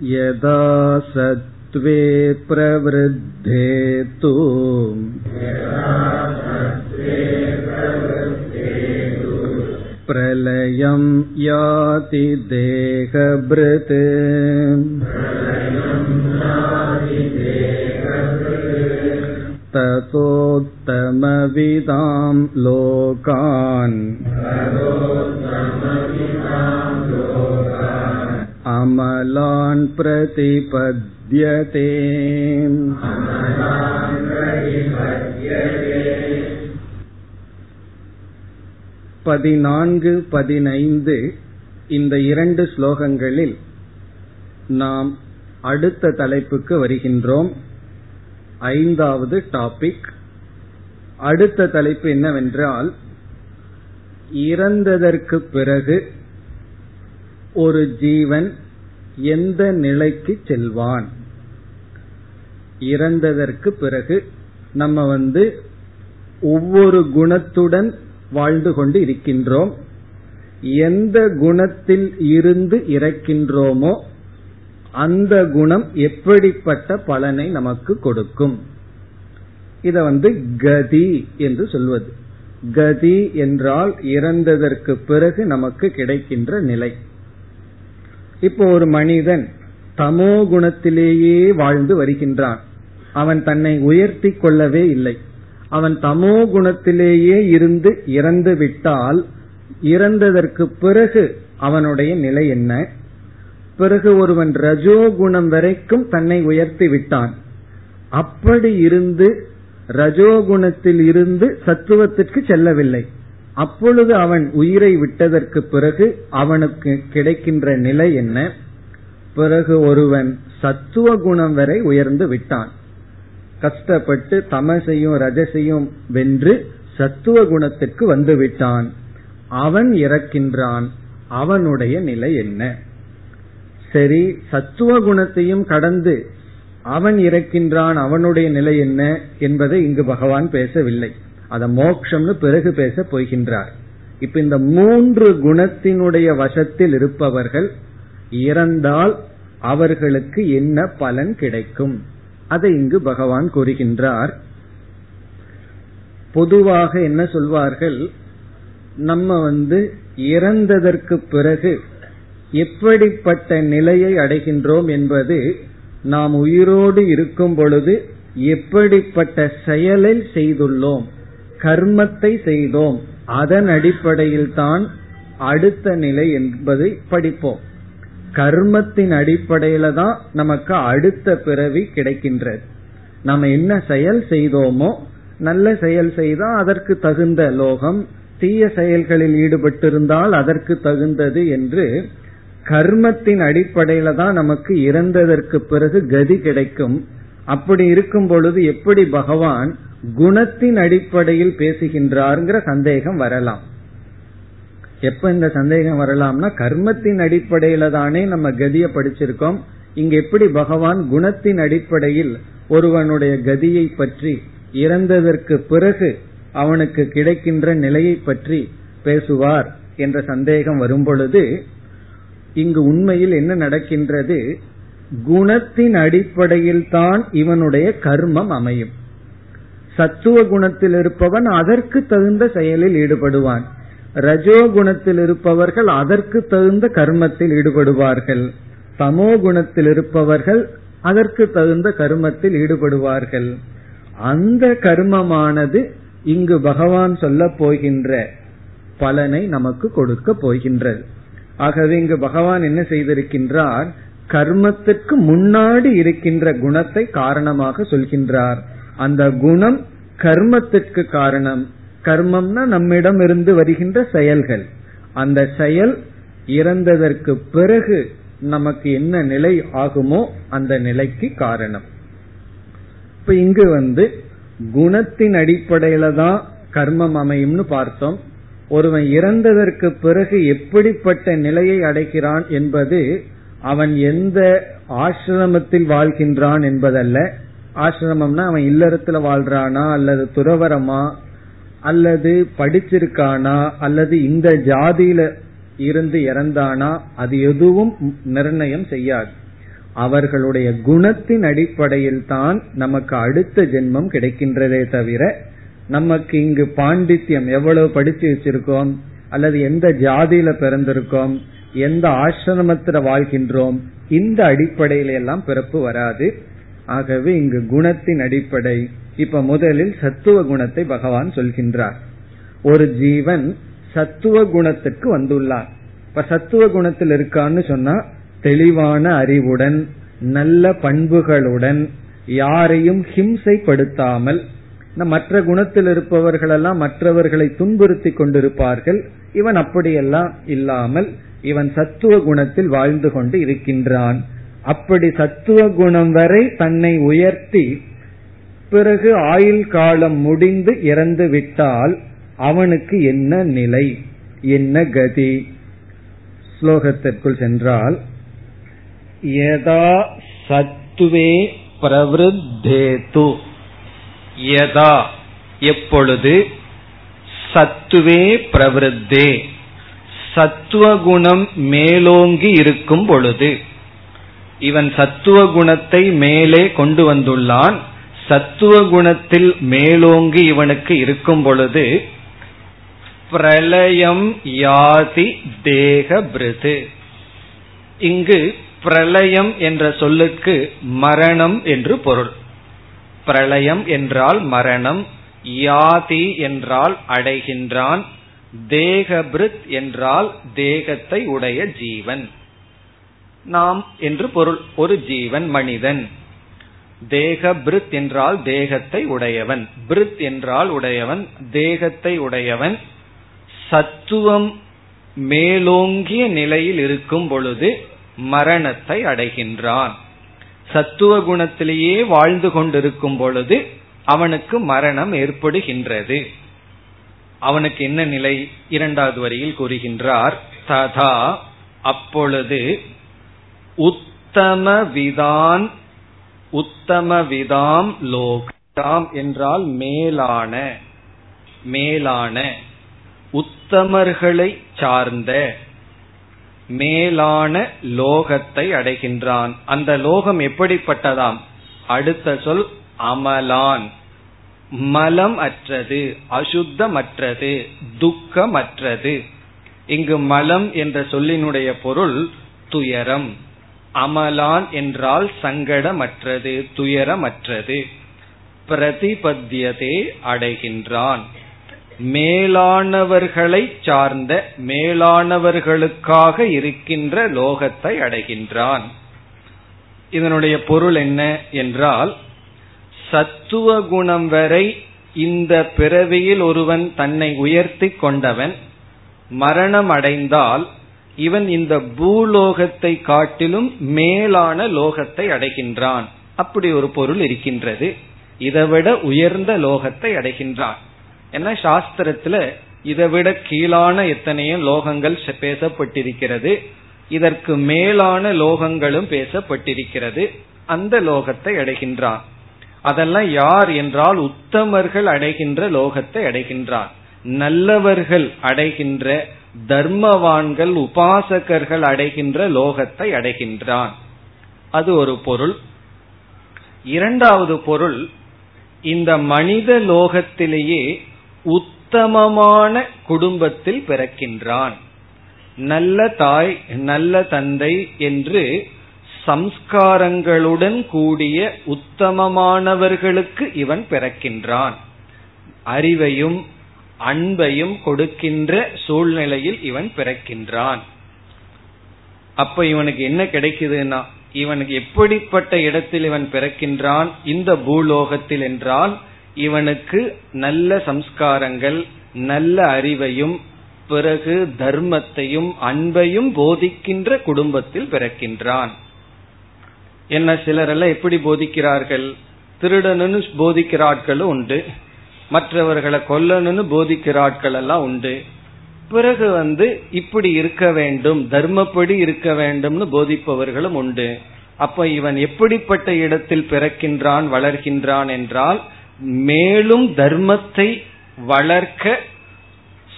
यदा सत्त्वे प्रवृद्धे तु प्रलयं याति देहभृत् ततोत्तमविदां लोकान् अमलान् प्रतिपद्यते பதினான்கு பதினைந்து இந்த இரண்டு ஸ்லோகங்களில் நாம் அடுத்த தலைப்புக்கு வருகின்றோம் ஐந்தாவது டாபிக் அடுத்த தலைப்பு என்னவென்றால் இறந்ததற்கு பிறகு ஒரு ஜீவன் எந்த நிலைக்கு செல்வான்? இறந்ததற்கு பிறகு நம்ம வந்து ஒவ்வொரு குணத்துடன் வாழ்ந்து கொண்டு இருக்கின்றோம். எந்த குணத்தில் இருந்து இறக்கின்றோமோ அந்த குணம் எப்படிப்பட்ட பலனை நமக்கு கொடுக்கும்? இத வந்து கதி என்று சொல்வது. கதி என்றால் இறந்ததற்கு பிறகு நமக்கு கிடைக்கின்ற நிலை. இப்போ ஒரு மனிதன் தமோ குணத்திலேயே வாழ்ந்து வருகின்றான். அவன் தன்னை உயர்த்தி கொள்ளவே இல்லை. அவன் தமோ குணத்திலேயே இருந்து இறந்து விட்டால் இறந்ததற்கு பிறகு அவனுடைய நிலை என்ன? பிறகு ஒருவன் ரஜோகுணம் வரைக்கும் தன்னை உயர்த்தி விட்டான். அப்படி இருந்து ரஜோகுணத்தில் இருந்து சத்துவத்திற்கு செல்லவில்லை. அப்பொழுது அவன் உயிரை விட்டதற்கு பிறகு அவனுக்கு கிடைக்கின்ற நிலை என்ன? பிறகு ஒருவன் சத்துவ குணம் வரை உயர்ந்து விட்டான். கஷ்டப்பட்டு தமசையும் ரஜசையும் வென்று சத்துவ குணத்திற்கு வந்து விட்டான் அவன் இறக்கின்றான். அவனுடைய நிலை என்ன? சரி சத்துவ குணத்தையும் கடந்து அவன் இறக்கின்றான் அவனுடைய நிலை என்ன என்பதை இங்கு பகவான் பேசவில்லை. அத மோக்ஷம்னு பிறகு பேச போகின்றார். இப்ப இந்த மூன்று குணத்தினுடைய வசத்தில் இருப்பவர்கள் இறந்தால் அவர்களுக்கு என்ன பலன் கிடைக்கும்? அதை இங்கு பகவான் கூறுகின்றார். பொதுவாக என்ன சொல்வார்கள்? நம்ம வந்து இறந்ததற்கு பிறகு எப்படிப்பட்ட நிலையை அடைகின்றோம் என்பது நாம் உயிரோடு இருக்கும் பொழுது எப்படிப்பட்ட செயலை செய்துள்ளோம் கர்மத்தை செய்தோம் அதன் அடிப்படையில் தான் அடுத்த நிலை என்பதை படிப்போம். கர்மத்தின் அடிப்படையில தான் நமக்கு அடுத்த பிறவி கிடைக்கின்றது. நம்ம என்ன செயல் செய்தோமோ நல்ல செயல் செய்தால் அதற்கு தகுந்த லோகம் தீய செயல்களில் ஈடுபட்டிருந்தால் அதற்கு தகுந்தது என்று கர்மத்தின் அடிப்படையில தான் நமக்கு இறந்ததற்கு பிறகு கதி கிடைக்கும். அப்படி இருக்கும் பொழுது எப்படி பகவான் குணத்தின் அடிப்படையில் பேசுகின்றார்ங்கிற சந்தேகம் வரலாம். எப்ப இந்த சந்தேகம் வரலாம்னா கர்மத்தின் அடிப்படையில தானே நம்ம கதிய படிச்சிருக்கோம். இங்க எப்படி பகவான் குணத்தின் அடிப்படையில் ஒருவனுடைய கதியை பற்றி இறந்ததற்கு பிறகு அவனுக்கு கிடைக்கின்ற நிலையை பற்றி பேசுவார் என்ற சந்தேகம் வரும் பொழுது இங்கு உண்மையில் என்ன நடக்கின்றது? குணத்தின் அடிப்படையில் தான் இவனுடைய கர்மம் அமையும். சத்துவ குணத்தில் இருப்பவன் அதற்கு தகுந்த செயலில் ஈடுபடுவான். ரஜோ குணத்தில் இருப்பவர்கள் அதற்கு தகுந்த கர்மத்தில் ஈடுபடுவார்கள். சமோ குணத்தில் இருப்பவர்கள் அதற்கு தகுந்த கர்மத்தில் ஈடுபடுவார்கள். அந்த கர்மமானது இங்கு பகவான் சொல்ல போகின்ற பலனை நமக்கு கொடுக்க போகின்றது. ஆகவே இங்கு பகவான் என்ன செய்திருக்கின்றார்? கர்மத்திற்கு முன்னாடி இருக்கின்ற குணத்தை காரணமாக சொல்கின்றார். அந்த குணம் கர்மத்திற்கு காரணம். கர்மம்னா நம்மிடம் இருந்து வருகின்ற செயல்கள். அந்த செயல் இறந்ததற்கு பிறகு நமக்கு என்ன நிலை ஆகுமோ அந்த நிலைக்கு காரணம். இப்ப இங்கு வந்து குணத்தின் அடிப்படையில தான் கர்மம் அமையும்னு பார்த்தோம். ஒருவன் இறந்ததற்கு பிறகு எப்படிப்பட்ட நிலையை அடைகிறான் என்பது அவன் எந்த ஆசிரமத்தில் வாழ்கின்றான் என்பதல்ல. ஆசிரமம்னா அவன் இல்லறத்துல வாழ்றானா அல்லது துறவரமா அல்லது படிச்சிருக்கானா அல்லது இந்த ஜாதியில இருந்து இறந்தானா அது எதுவும் நிர்ணயம் செய்யாது. அவர்களுடைய குணத்தின் அடிப்படையில் தான் நமக்கு அடுத்த ஜென்மம் கிடைக்கின்றதே தவிர நமக்கு இங்கு பாண்டித்யம் எவ்வளவு படித்து வச்சிருக்கோம் அல்லது எந்த ஜாதியில பிறந்திருக்கோம் எந்த ஆசிரமத்துல வாழ்கின்றோம் இந்த அடிப்படையில எல்லாம் பிறப்பு வராது. ஆகவே இங்கு குணத்தின் அடிப்படை. இப்ப முதலில் சத்துவ குணத்தை பகவான் சொல்கின்றார். ஒரு ஜீவன் சத்துவ குணத்துக்கு வந்துள்ளார். இப்ப சத்துவ குணத்தில் இருக்கான்னு சொன்னா தெளிவான அறிவுடன் நல்ல பண்புகளுடன் யாரையும் ஹிம்சைப்படுத்தாமல் மற்ற குணத்தில் இருப்பவர்களெல்லாம் மற்றவர்களை துன்புறுத்தி கொண்டிருப்பார்கள். இவன் அப்படியெல்லாம் இல்லாமல் இவன் சத்துவ குணத்தில் வாழ்ந்து கொண்டு இருக்கின்றான். அப்படி சத்துவ குணம் வரை தன்னை உயர்த்தி பிறகு ஆயுள் காலம் முடிந்து இறந்து விட்டால் அவனுக்கு என்ன நிலை? என்ன கதி? ஸ்லோகத்திற்குள் சென்றால் யதா சத்துவே பிரவருத்தேது. யதா. எப்பொழுது? சத்துவே பிரவருத்தே. சத்துவகுணம் மேலோங்கி இருக்கும் பொழுது. இவன் சத்துவ குணத்தை மேலே கொண்டு வந்துள்ளான். சத்துவ குணத்தில் மேலோங்கி இவனுக்கு இருக்கும் பொழுது பிரளயம் யாதி தேக பிருது. இங்கு பிரளயம் என்ற சொல்லுக்கு மரணம் என்று பொருள். பிரளயம் என்றால் மரணம் யாதி என்றால் அடைகின்றான் தேகபிருத் என்றால் தேகத்தை உடைய ஜீவன். நாம் என்று பொருள் ஒரு ஜீவன் மனிதன். தேகபிருத் என்றால் தேகத்தை உடையவன். பிருத் என்றால் உடையவன் தேகத்தை உடையவன். சத்துவம் மேலோங்கிய நிலையில் இருக்கும் பொழுது மரணத்தை அடைகின்றான். சத்துவ குணத்திலேயே வாழ்ந்து கொண்டிருக்கும் பொழுது அவனுக்கு மரணம் ஏற்படுகின்றது. அவனுக்கு என்ன நிலை? இரண்டாவது வரியில் கூறுகின்றார் ததா அப்பொழுது உத்தம விதான் உத்தம விதாம் லோகாம் என்றால் மேலான மேலான உத்தமர்களை சார்ந்த மேலான லோகத்தை அடைகின்றான். அந்த லோகம் எப்படிப்பட்டதாம்? அடுத்த சொல் அமலான். மலம் அற்றது அசுத்தமற்றது துக்கமற்றது. இங்கு மலம் என்ற சொல்லினுடைய பொருள் துயரம். அமலான் என்றால் சங்கடமற்றது துயரமற்றது. பிரதிபத்தியதே அடைகின்றான். மேலானவர்களை சார்ந்த மேலானவர்களுக்காக இருக்கின்ற லோகத்தை அடைகின்றான். இதனுடைய பொருள் என்ன என்றால் சத்துவ குணம் வரை இந்த பிறவியில் ஒருவன் தன்னை உயர்த்தி கொண்டவன் மரணம் அடைந்தால் இவன் இந்த பூலோகத்தை காட்டிலும் மேலான லோகத்தை அடைகின்றான். அப்படி ஒரு பொருள் இருக்கின்றது. இதைவிட உயர்ந்த லோகத்தை அடைகின்றான். ஏன்னா சாஸ்திரத்துல இதை விட கீழான எத்தனையோ லோகங்கள் பேசப்பட்டிருக்கிறது. இதற்கு மேலான லோகங்களும் பேசப்பட்டிருக்கிறது. அந்த லோகத்தை அடைகின்றான் அதெல்லாம் யார் என்றால் உத்தமர்கள் அடைகின்ற லோகத்தை அடைகின்றான் நல்லவர்கள் அடைகின்ற தர்மவான்கள் உபாசகர்கள் அடைகின்ற லோகத்தை அடைகின்றான் அது ஒரு பொருள். இரண்டாவது பொருள் இந்த மனித லோகத்திலேயே உத்தமமான குடும்பத்தில் பிறக்கின்றான். நல்ல தாய் நல்ல தந்தை என்று சம்ஸ்காரங்களுடன் கூடிய உத்தமமானவர்களுக்கு இவன் பிறக்கின்றான். அறிவையும் அன்பையும் கொடுக்கின்ற சூழ்நிலையில் இவன் பிறக்கின்றான். அப்ப இவனுக்கு என்ன கிடைக்குதுன்னா இவனுக்கு எப்படிப்பட்ட இடத்தில் இவன் பிறக்கின்றான் இந்த பூலோகத்தில் என்றால் இவனுக்கு நல்ல சம்ஸ்காரங்கள் நல்ல அறிவையும் பிறகு தர்மத்தையும் அன்பையும் போதிக்கின்ற குடும்பத்தில் பிறக்கின்றான். என்ன சிலரெல்லாம் எப்படி போதிக்கிறார்கள்? திருடனுன்னு போதிக்கிற ஆட்களும் உண்டு. மற்றவர்களை கொல்லணும்னு போதிக்கிற ஆட்கள் எல்லாம் உண்டு. பிறகு வந்து இப்படி இருக்க வேண்டும் தர்மப்படி இருக்க வேண்டும்னு போதிப்பவர்களும் உண்டு. அப்ப இவன் எப்படிப்பட்ட இடத்தில் பிறக்கின்றான் வளர்கின்றான் என்றால் மேலும் தர்மத்தை வளர்க்க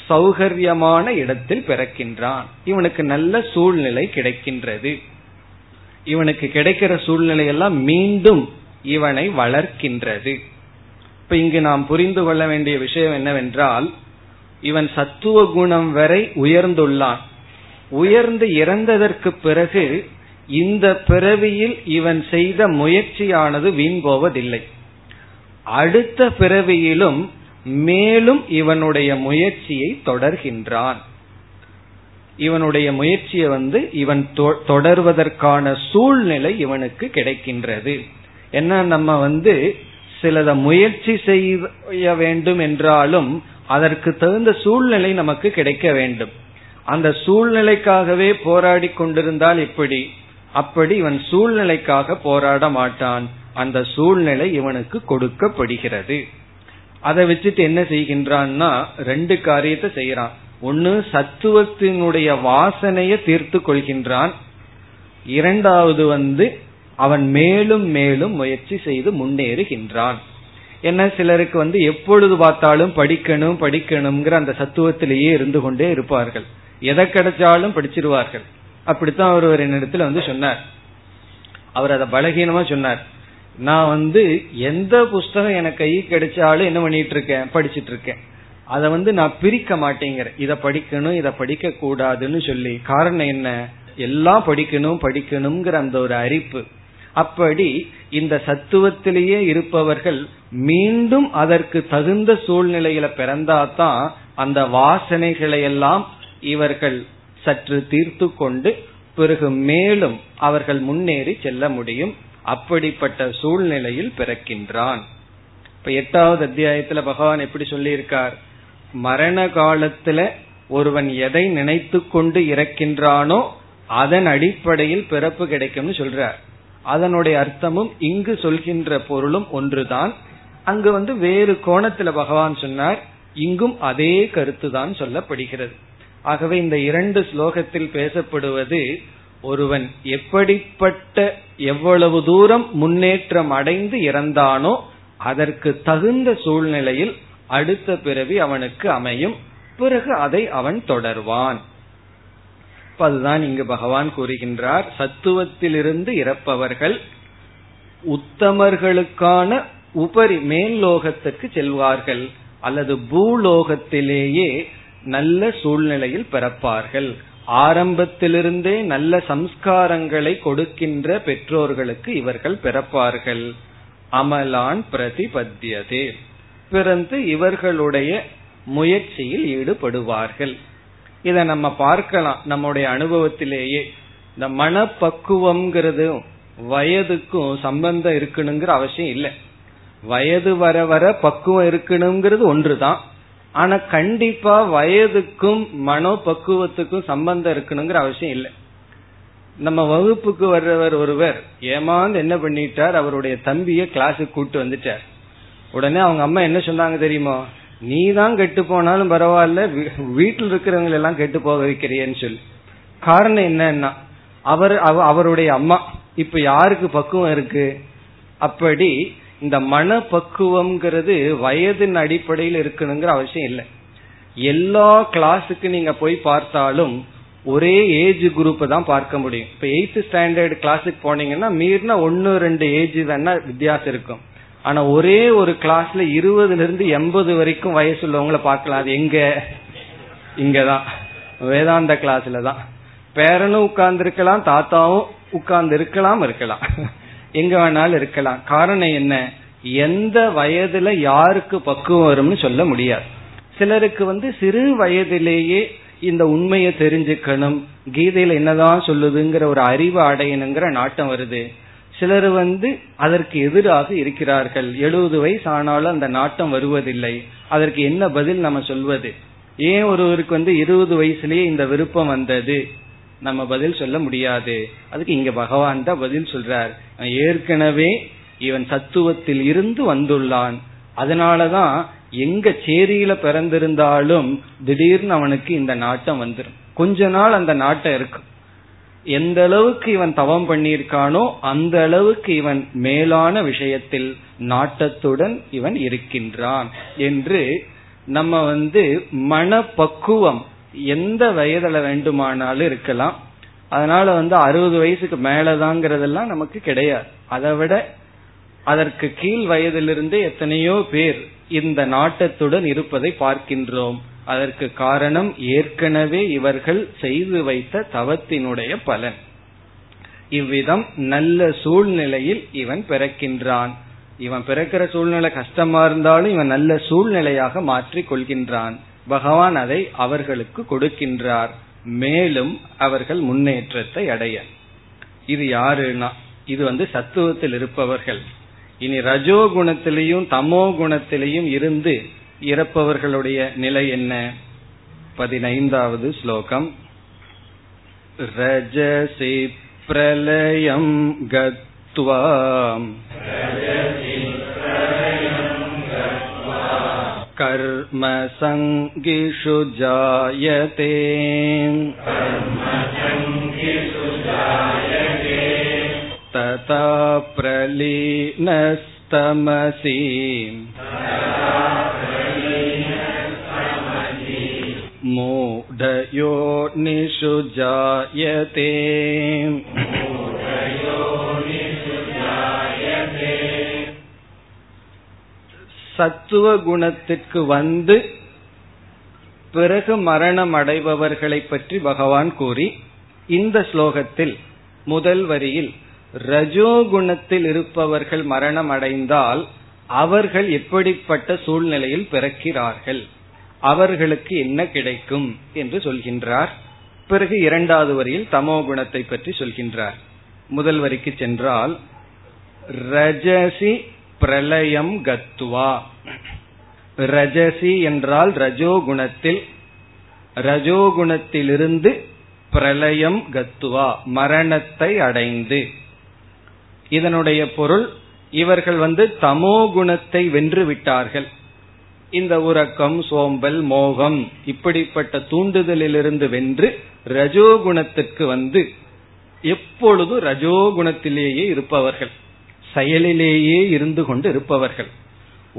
சௌகரியமான இடத்தில் பிறக்கின்றான். இவனுக்கு நல்ல சூழ்நிலை கிடைக்கின்றது. இவனுக்கு கிடைக்கிற சூழ்நிலை எல்லாம் மீண்டும் இவனை வளர்க்கின்றது. இப்ப இங்கு நாம் புரிந்து கொள்ள வேண்டிய விஷயம் என்னவென்றால் இவன் சத்துவ குணம் வரை உயர்ந்துள்ளான். உயர்ந்து இறந்ததற்கு பிறகு இந்த பிறவியில் இவன் செய்த முயற்சியானது வீண் போவதில்லை அடுத்த பிறவியிலும் மேலும் இவனுடைய முயற்சியை தொடர்கின்றான். இவனுடைய முயற்சியை வந்து இவன் தொடர்வதற்கான சூழ்நிலை இவனுக்கு கிடைக்கின்றது. என்ன நம்ம வந்து சிலத முயற்சி செய்ய வேண்டும் என்றாலும் அதற்கு தகுந்த சூழ்நிலை நமக்கு கிடைக்க வேண்டும். அந்த சூழ்நிலைக்காகவே போராடி கொண்டிருந்தால் எப்படி அப்படி இவன் சூழ்நிலைக்காக போராட மாட்டான். அந்த சூழ்நிலை இவனுக்கு கொடுக்கப்படுகிறது. அதை வச்சுட்டு என்ன செய்கின்றான்னா ரெண்டு காரியத்தை செய்யறான் ஒன்னு சத்துவத்தினுடைய வாசனைய தீர்த்து கொள்கின்றான். இரண்டாவது வந்து அவன் மேலும் மேலும் முயற்சி செய்து முன்னேறுகின்றான். என்ன சிலருக்கு வந்து எப்பொழுது பார்த்தாலும் படிக்கணும் படிக்கணுங்கிற அந்த சத்துவத்திலேயே இருந்து கொண்டே இருப்பார்கள். எதை கிடைச்சாலும் படிச்சிருவார்கள். அப்படித்தான் அவர் ஒரு என்னிடத்துல வந்து சொன்னார். அவர் அதை பலகீனமா சொன்னார். நான் வந்து எந்த புஸ்தகம் எனக்கு கை கிடைச்சாலும் என்ன பண்ணிட்டு இருக்கேன்? படிச்சிட்டு இருக்கேன். அதை வந்து நான் பிரிக்க மாட்டேங்கிறேன் இதை படிக்கணும் இதை படிக்க கூடாதுன்னு சொல்லி. காரணம் என்ன? எல்லாம் படிக்கணும் படிக்கணுங்கிற அந்த ஒரு அறிப்பு. அப்படி இந்த சத்துவத்திலேயே இருப்பவர்கள் மீண்டும் அதற்கு தகுந்த சூழ்நிலையில பிறந்தாதான் அந்த வாசனைகளை எல்லாம் இவர்கள் சற்று தீர்த்து கொண்டு பிறகு மேலும் அவர்கள் முன்னேறி செல்ல முடியும். அப்படிப்பட்ட சூழ்நிலையில் பிறக்கின்றான். இப்ப எட்டாவது அத்தியாயத்துல பகவான் எப்படி சொல்லியிருக்கார்? மரண காலத்துல ஒருவன் எதை நினைத்து கொண்டு இறக்கின்றானோ அதன் அடிப்படையில் பிறப்பு கிடைக்கும்னு சொல்றார். அதனுடைய அர்த்தமும் இங்கு சொல்கின்ற பொருளும் ஒன்றுதான். அங்கு வந்து வேறு கோணத்துல பகவான் சொன்னார் இங்கும் அதே கருத்து தான் சொல்லப்படுகிறது. ஆகவே இந்த இரண்டு ஸ்லோகத்தில் பேசப்படுவது ஒருவன் எப்படிப்பட்ட எவ்வளவு தூரம் முன்னேற்றம் அடைந்து இறந்தானோ அதற்கு தகுந்த சூழ்நிலையில் அடுத்த பிறவி அவனுக்கு அமையும். பிறகு அதை அவன் தொடர்வான். அதுதான் இங்கு பகவான் கூறுகின்றார். சத்துவத்திலிருந்து இறப்பவர்கள் உத்தமர்களுக்கான உபரி மேல் லோகத்துக்கு செல்வார்கள் அல்லது பூலோகத்திலேயே நல்ல சூழ்நிலையில் பிறப்பார்கள். ஆரம்பத்திலிருந்தே நல்ல சம்ஸ்காரங்களை கொடுக்கின்ற பெற்றோர்களுக்கு இவர்கள் பிறப்பார்கள். அமலான் பிரதிபத்தியதே. பிறந்து இவர்களுடைய முயற்சியில் ஈடுபடுவார்கள். இதை நம்ம பார்க்கலாம். நம்முடைய அனுபவத்திலேயே இந்த மனப்பக்குவம்ங்கிறது வயதுக்கும் சம்பந்தம் இருக்கணுங்கிற அவசியம் இல்லை. வயது வர வர பக்குவம் இருக்கணுங்கிறது ஒன்றுதான். ஆனா கண்டிப்பா வயதுக்கும் மனோ பக்குவத்துக்கும் சம்பந்தம் இருக்கணுங்கிற அவசியம் இல்லை. நம்ம வகுப்புக்கு வர்றவர் ஒருவர் ஏமாந்து என்ன பண்ணிட்டார்? அவருடைய தம்பிய கிளாஸுக்கு கூட்டு வந்துட்டார். உடனே அவங்க அம்மா என்ன சொன்னாங்க தெரியுமா? நீ தான் கெட்டு போனாலும் பரவாயில்ல வீட்டில் இருக்கிறவங்க எல்லாம் கெட்டு போக வைக்கிறியன்னு சொல்லி. காரணம் என்னன்னா அவர் அவருடைய அம்மா இப்ப யாருக்கு பக்குவம் இருக்கு? அப்படி இந்த மன பக்குவம்ங்கிறது வயதின் அடிப்படையில் இருக்கணுங்கிற அவசியம் இல்லை. எல்லா கிளாஸுக்கு நீங்க போய் பார்த்தாலும் ஒரே ஏஜ் குரூப் தான் பார்க்க முடியும். இப்ப எயித்து ஸ்டாண்டர்ட் கிளாஸுக்கு போனீங்கன்னா மீறினா ஒன்னு ரெண்டு ஏஜ் வேணா வித்தியாசம் இருக்கும். ஆனா ஒரே ஒரு கிளாஸ்ல இருபதுல இருந்து எண்பது வரைக்கும் வயசு உள்ளவங்கள பார்க்கலாம். அது எங்க? இங்கதான். வேதாந்த கிளாஸ்ல தான். பேரனும் உட்கார்ந்து இருக்கலாம் தாத்தாவும் உட்கார்ந்து இருக்கலாம் இருக்கலாம். எங்க வேணாலும் இருக்கலாம். காரணம் என்ன? எந்த வயதுல யாருக்கு பக்குவம் வரும்னு சொல்ல முடியாது. சிலருக்கு வந்து சிறு வயதிலேயே இந்த உண்மையை தெரிஞ்சுக்கணும். கீதையில என்னதான் சொல்லுதுங்கிற ஒரு அறிவு அடையணுங்கிற நாட்டம் வருது. சிலர் வந்து அதற்கு எதிராக இருக்கிறார்கள். எழுபது வயசு ஆனாலும் அந்த நாட்டம் வருவதில்லை. அதற்கு என்ன பதில் நம்ம சொல்வது? ஏன் ஒருவருக்கு வந்து இருபது வயசுலயே இந்த விருப்பம் வந்தது? நம்ம பதில் சொல்ல முடியாது. அதுக்கு இங்க பகவான் தான் பதில் சொல்றார். ஏற்கனவே இவன் சத்துவத்தில் இருந்து வந்துள்ளான். அதனாலதான் எங்க சேரியில பிறந்திருந்தாலும் திடீர்னு அவனுக்கு இந்த நாட்டம் வந்துடும் கொஞ்ச நாள் அந்த நாட்டம் இருக்கும். எந்த அளவுக்கு இவன் தவம் பண்ணியிருக்கானோ அந்த அளவுக்கு இவன் மேலான விஷயத்தில் நாட்டத்துடன் இவன் இருக்கின்றான். என்று நம்ம வந்து மனப்பக்குவம் எந்த வயதுல வேண்டுமானாலும் இருக்கலாம். அதனால வந்து அறுபது வயசுக்கு மேலதாங்கிறதெல்லாம் நமக்கு கிடையாது. அதை விட அதற்கு கீழ் வயதிலிருந்தே எத்தனையோ பேர் இந்த நாட்டத்துடன் இருப்பதை பார்க்கின்றோம். அதற்கு காரணம் ஏற்கனவே இவர்கள் செய்து வைத்த தவத்தினுடைய பலன். இவ்விதம் நல்ல சூழ்நிலையில் இவன் பிறக்கின்றான். இவன் பிறக்கிற சூழ்நிலை கஷ்டமா இருந்தாலும் இவன் நல்ல சூழ்நிலையாக மாற்றிக் கொள்கின்றான் பகவான் அதை அவர்களுக்கு கொடுக்கின்றார். மேலும் அவர்கள் முன்னேற்றத்தை அடைய. இது யாருன்னா இது வந்து சத்துவத்தில் இருப்பவர்கள். இனி ரஜோ குணத்திலையும் தமோ குணத்திலையும் இருந்து இறப்பவர்களுடைய நிலை என்ன? பதினைந்தாவது ஸ்லோகம். ரஜசி பிரலயம் கத்வா कर्म सङ्गिषु जायते तथा प्रलीनस्तमसि मूढयोनिषु जायते சத்துவ குணத்திற்கு வந்து பிறகு மரணம் அடைபவர்களை பற்றி பகவான் கூறி இந்த ஸ்லோகத்தில் முதல் வரியில் ரஜோகுணத்தில் இருப்பவர்கள் மரணம் அடைந்தால் அவர்கள் எப்படிப்பட்ட சூழ்நிலையில் பிறக்கிறார்கள்? அவர்களுக்கு என்ன கிடைக்கும்? என்று சொல்கின்றார். பிறகு இரண்டாவது வரியில் தமோ குணத்தை பற்றி சொல்கின்றார். முதல் வரிக்கு சென்றால் ரஜசி பிரளயம் கத்துவா. ரஜசி என்றால் ரஜோகுணத்தில் ரஜோகுணத்திலிருந்து பிரளயம் கத்துவா மரணத்தை அடைந்து. இதனுடைய பொருள் இவர்கள் வந்து தமோ குணத்தை வென்று விட்டார்கள். இந்த உறக்கம் சோம்பல் மோகம் இப்படிப்பட்ட தூண்டுதலிலிருந்து வென்று ரஜோகுணத்திற்கு வந்து எப்பொழுதும் ரஜோகுணத்திலேயே இருப்பவர்கள். செயலிலேயே இருந்து கொண்டு இருப்பவர்கள்.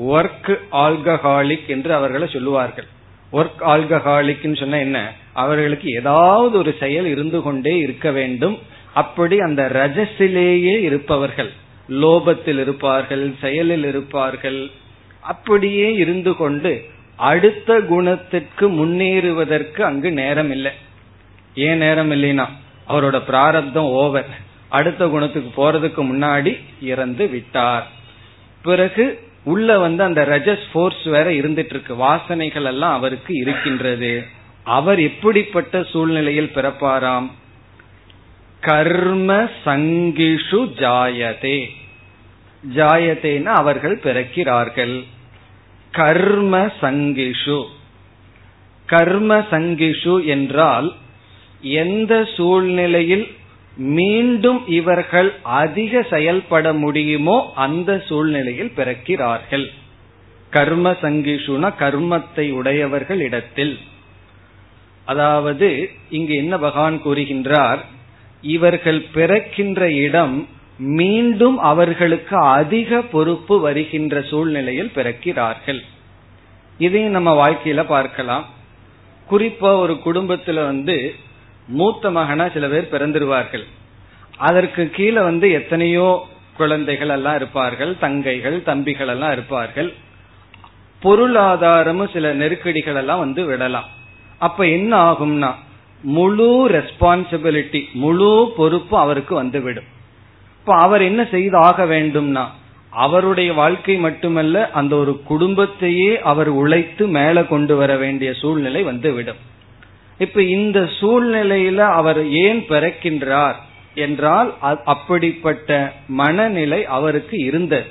ஒர்க் ஆல்கஹாலிக் என்று அவர்களை சொல்லுவார்கள். ஒர்க் ஆல்கஹாலிக் சொன்ன என்ன? அவர்களுக்கு ஏதாவது ஒரு செயல் இருந்து கொண்டே இருக்க வேண்டும். அப்படி அந்த ரஜசிலேயே இருப்பவர்கள். லோபத்தில் இருப்பார்கள் செயலில் இருப்பார்கள். அப்படியே இருந்து கொண்டு அடுத்த குணத்திற்கு முன்னேறுவதற்கு அங்கு நேரம் இல்லை ஏன் நேரம் இல்லைன்னா அவரோட பிராரப்தம் ஓவர். அடுத்த குணத்துக்கு போறதுக்கு முன்னாடி இறந்து விட்டார். பிறகு உள்ள வந்து அந்த ரஜஸ் போர்ஸ் வேற இருந்துட்டு இருக்கு வாசனைகள் எல்லாம் அவருக்கு இருக்கின்றது. அவர் எப்படிப்பட்ட சூழ்நிலையில் பிறப்பாராம்? கர்ம சங்கிஷு ஜாயதே. ஜாயதேன்னு அவர்கள் பிறக்கிறார்கள். கர்ம சங்கிஷு. கர்ம சங்கிஷு என்றால் எந்த சூழ்நிலையில் மீண்டும் இவர்கள் அதிக செயல்பட முடியுமோ அந்த சூழ்நிலையில் பிறக்கிறார்கள். கர்ம சங்கிஷுன கர்மத்தை உடையவர்கள் இடத்தில். அதாவது இங்கு என்ன பகவான் கூறுகின்றார்? இவர்கள் பிறக்கின்ற இடம் மீண்டும் அவர்களுக்கு அதிக பொறுப்பு வருகின்ற சூழ்நிலையில் பிறக்கிறார்கள். இதையும் நம்ம வாழ்க்கையில பார்க்கலாம். குறிப்பா ஒரு குடும்பத்துல வந்து மூத்த மகனா சில பேர் பிறந்துருவார்கள். அதற்கு கீழே வந்து எத்தனையோ குழந்தைகள் எல்லாம் இருப்பார்கள். தங்கைகள் தம்பிகள் எல்லாம் இருப்பார்கள். பொருளாதாரமும் சில நெருக்கடிகள் எல்லாம் வந்து விடலாம். அப்ப என்ன ஆகும்னா முழு ரெஸ்பான்சிபிலிட்டி முழு பொறுப்பு அவருக்கு வந்துவிடும். இப்ப அவர் என்ன செய்து ஆக வேண்டும்னா அவருடைய வாழ்க்கை மட்டுமல்ல அந்த ஒரு குடும்பத்தையே அவர் உழைத்து மேல கொண்டு வர வேண்டிய சூழ்நிலை வந்துவிடும். இப்ப இந்த சூழ்நிலையில அவர் ஏன் பிறக்கின்றார் என்றால் அப்படிப்பட்ட மனநிலை அவருக்கு இருந்தது.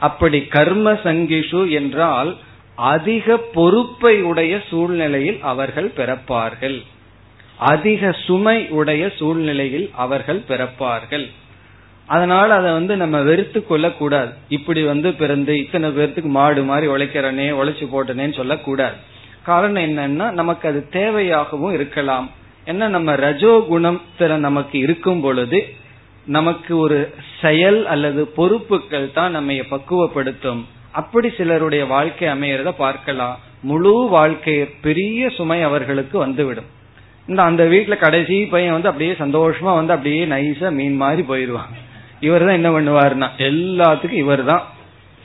அப்படி கர்ம சங்கிஷு என்றால் அதிக பொறுப்பை உடைய சூழ்நிலையில் அவர்கள் பிறப்பார்கள். அதிக சுமை உடைய சூழ்நிலையில் அவர்கள் பிறப்பார்கள். அதனால அதை வந்து நம்ம வெறுத்து கொள்ள கூடாது இப்படி வந்து பிறந்து இத்தனை பேர்த்துக்கு மாடு மாதிரி உழைக்கிறனே உழைச்சு போட்டனேன்னு சொல்லக்கூடாது. காரணம் என்னன்னா நமக்கு அது தேவையாகவும் இருக்கலாம். என்ன நம்ம ரஜோ குணத்துல நமக்கு இருக்கும் பொழுது நமக்கு ஒரு செயல் அல்லது பொறுப்புகள் தான் நம்ம பக்குவப்படுத்தும். அப்படி சிலருடைய வாழ்க்கை அமையறத பார்க்கலாம். முழு வாழ்க்கை பெரிய சுமை அவர்களுக்கு வந்துவிடும். இந்த அந்த வீட்டுல கடைசி பையன் வந்து அப்படியே சந்தோஷமா வந்து அப்படியே நைஸா மீன் மாதிரி போயிருவாங்க இவர் தான் என்ன பண்ணுவாருன்னா எல்லாத்துக்கும் இவர் தான்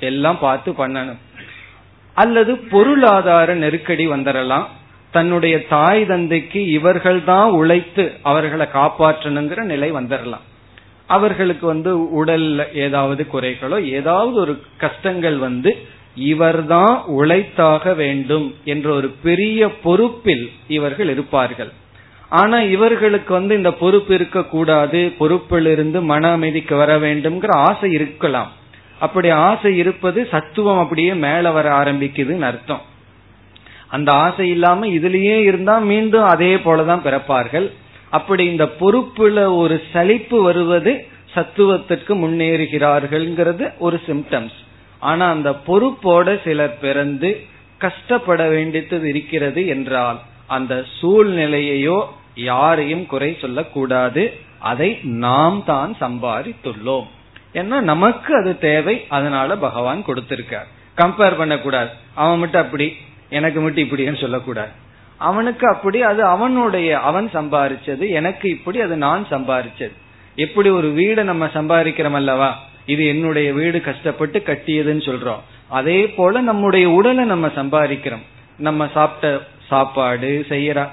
எல்லாம் பார்த்து பண்ணணும். அல்லது பொருளாதார நெருக்கடி வந்துடலாம் தன்னுடைய தாய் தந்தைக்கு இவர்கள் தான் உழைத்து அவர்களை காப்பாற்றணுங்கிற நிலை வந்துடலாம் அவர்களுக்கு வந்து உடல்ல ஏதாவது குறைகளோ ஏதாவது ஒரு கஷ்டங்கள் வந்து இவர்தான் உழைத்தாக வேண்டும் என்ற ஒரு பெரிய பொறுப்பில் இவர்கள் இருப்பார்கள். ஆனா இவர்களுக்கு வந்து இந்த பொறுப்பு இருக்கக்கூடாது பொறுப்பிலிருந்து மன அமைதிக்கு வர வேண்டும்ங்கிற ஆசை இருக்கலாம். அப்படி ஆசை இருப்பது சத்துவம் அப்படியே மேல வர ஆரம்பிக்குதுன்னு அர்த்தம். அந்த ஆசை இல்லாம இதுலயே இருந்தா மீண்டும் அதே போலதான் பிறப்பார்கள். அப்படி இந்த பொறுப்புல ஒரு சலிப்பு வருவது சத்துவத்திற்கு முன்னேறுகிறார்கள்ங்கிறது ஒரு சிம்டம்ஸ் ஆனா அந்த பொறுப்போட சிலர் பிறந்து கஷ்டப்பட வேண்டியது இருக்கிறது என்றால் அந்த சூழ்நிலையையோ யாரையும் குறை சொல்லக்கூடாது. அதை நாம் தான் சம்பாதித்துள்ளோம். ஏன்னா நமக்கு அது தேவை அதனால பகவான் கொடுத்திருக்கார். கம்பேர் பண்ணக்கூடாது. அவன் மட்டும் அப்படி எனக்கு மட்டும் இப்படின்னு சொல்லக்கூடாது. அவனுக்கு அப்படி அது அவனுடைய அவன் சம்பாரிச்சது எனக்கு இப்படி அது நான் சம்பாரிச்சது. எப்படி ஒரு வீடை நம்ம சம்பாதிக்கிறோம் அல்லவா? இது என்னுடைய வீடு கஷ்டப்பட்டு கட்டியதுன்னு சொல்றோம். அதே போல நம்முடைய உடலை நம்ம சம்பாதிக்கிறோம். நம்ம சாப்பிட்ட சாப்பாடு செய்யற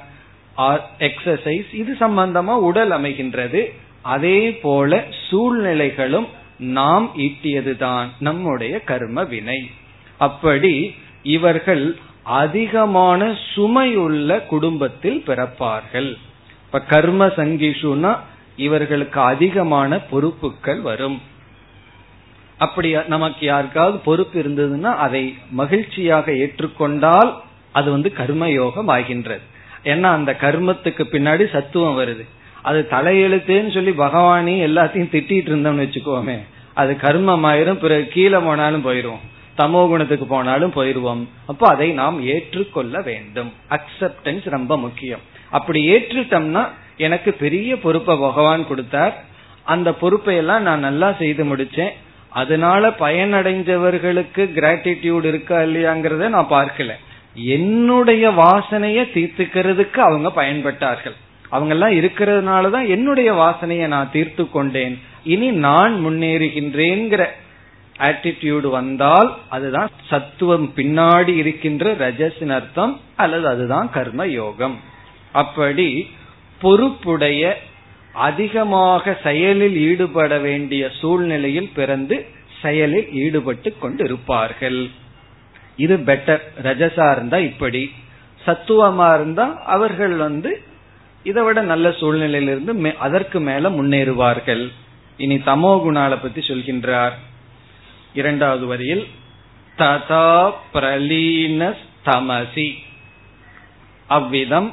எக்ஸசைஸ் இது சம்பந்தமா உடல் அமைகின்றது. அதே போல சூழ்நிலைகளும் நாம் ஈட்டியதுதான் நம்முடைய கர்ம வினை அப்படி இவர்கள் அதிகமான சுமையுள்ள குடும்பத்தில் பிறப்பார்கள். இப்ப கர்ம சங்கிஷுனா இவர்களுக்கு அதிகமான பொறுப்புகள் வரும். அப்படி நமக்கு யாருக்காவது பொறுப்பு இருந்ததுன்னா அதை மகிழ்ச்சியாக ஏற்றுக்கொண்டால் அது வந்து கர்மயோகம் ஆகின்றது ஏன்னா அந்த கர்மத்துக்கு பின்னாடி சத்துவம் வருது. அது தலையெழுத்துன்னு சொல்லி பகவானே எல்லாத்தையும் திட்டிட்டு இருந்தோம்னு வச்சுக்கோமே. அது கர்மம் ஆயிரும் பிறகு கீழே போனாலும் போயிருவோம் தமோ குணத்துக்கு போனாலும் போயிருவோம். அப்போ அதை நாம் ஏற்றுக்கொள்ள வேண்டும். அக்செப்டன்ஸ் ரொம்ப முக்கியம். அப்படி ஏற்றுட்டோம்னா எனக்கு பெரிய பொறுப்பை பகவான் கொடுத்தார். அந்த பொறுப்பை எல்லாம் நான் நல்லா செய்து முடிச்சேன் அதனால பயனடைஞ்சவர்களுக்கு கிராட்டிடியூட் இருக்கா இல்லையாங்கிறத நான் பார்க்கல. என்னுடைய வாசனைய தீர்த்துக்கிறதுக்கு அவங்க பயன்பட்டார்கள். அவங்க எல்லாம் இருக்கிறதுனாலதான் என்னுடைய வாசனையை நான் தீர்த்து கொண்டேன். இனி நான் முன்னேறுகின்றேங்கிற ஆட்டிடியூடு வந்தால் அதுதான் சத்துவம் பின்னாடி இருக்கின்ற ரஜசின் அர்த்தம் அல்லது அதுதான் கர்ம யோகம். அப்படி பொறுப்புடைய அதிகமாக செயலில் ஈடுபட வேண்டிய சூழ்நிலையில் பிறந்து செயலில் ஈடுபட்டு கொண்டிருப்பார்கள். இது பெட்டர் ரஜசா இருந்தா இப்படி. சத்துவமா இருந்தா அவர்கள் வந்து இதை விட நல்ல சூழ்நிலையிலிருந்து அதற்கு மேல முன்னேறுவார்கள். இனி தமோ குணால பத்தி சொல்கின்றார். இரண்டாவது வரியில் ததா பிரலீன தமசி. அவ்விதம்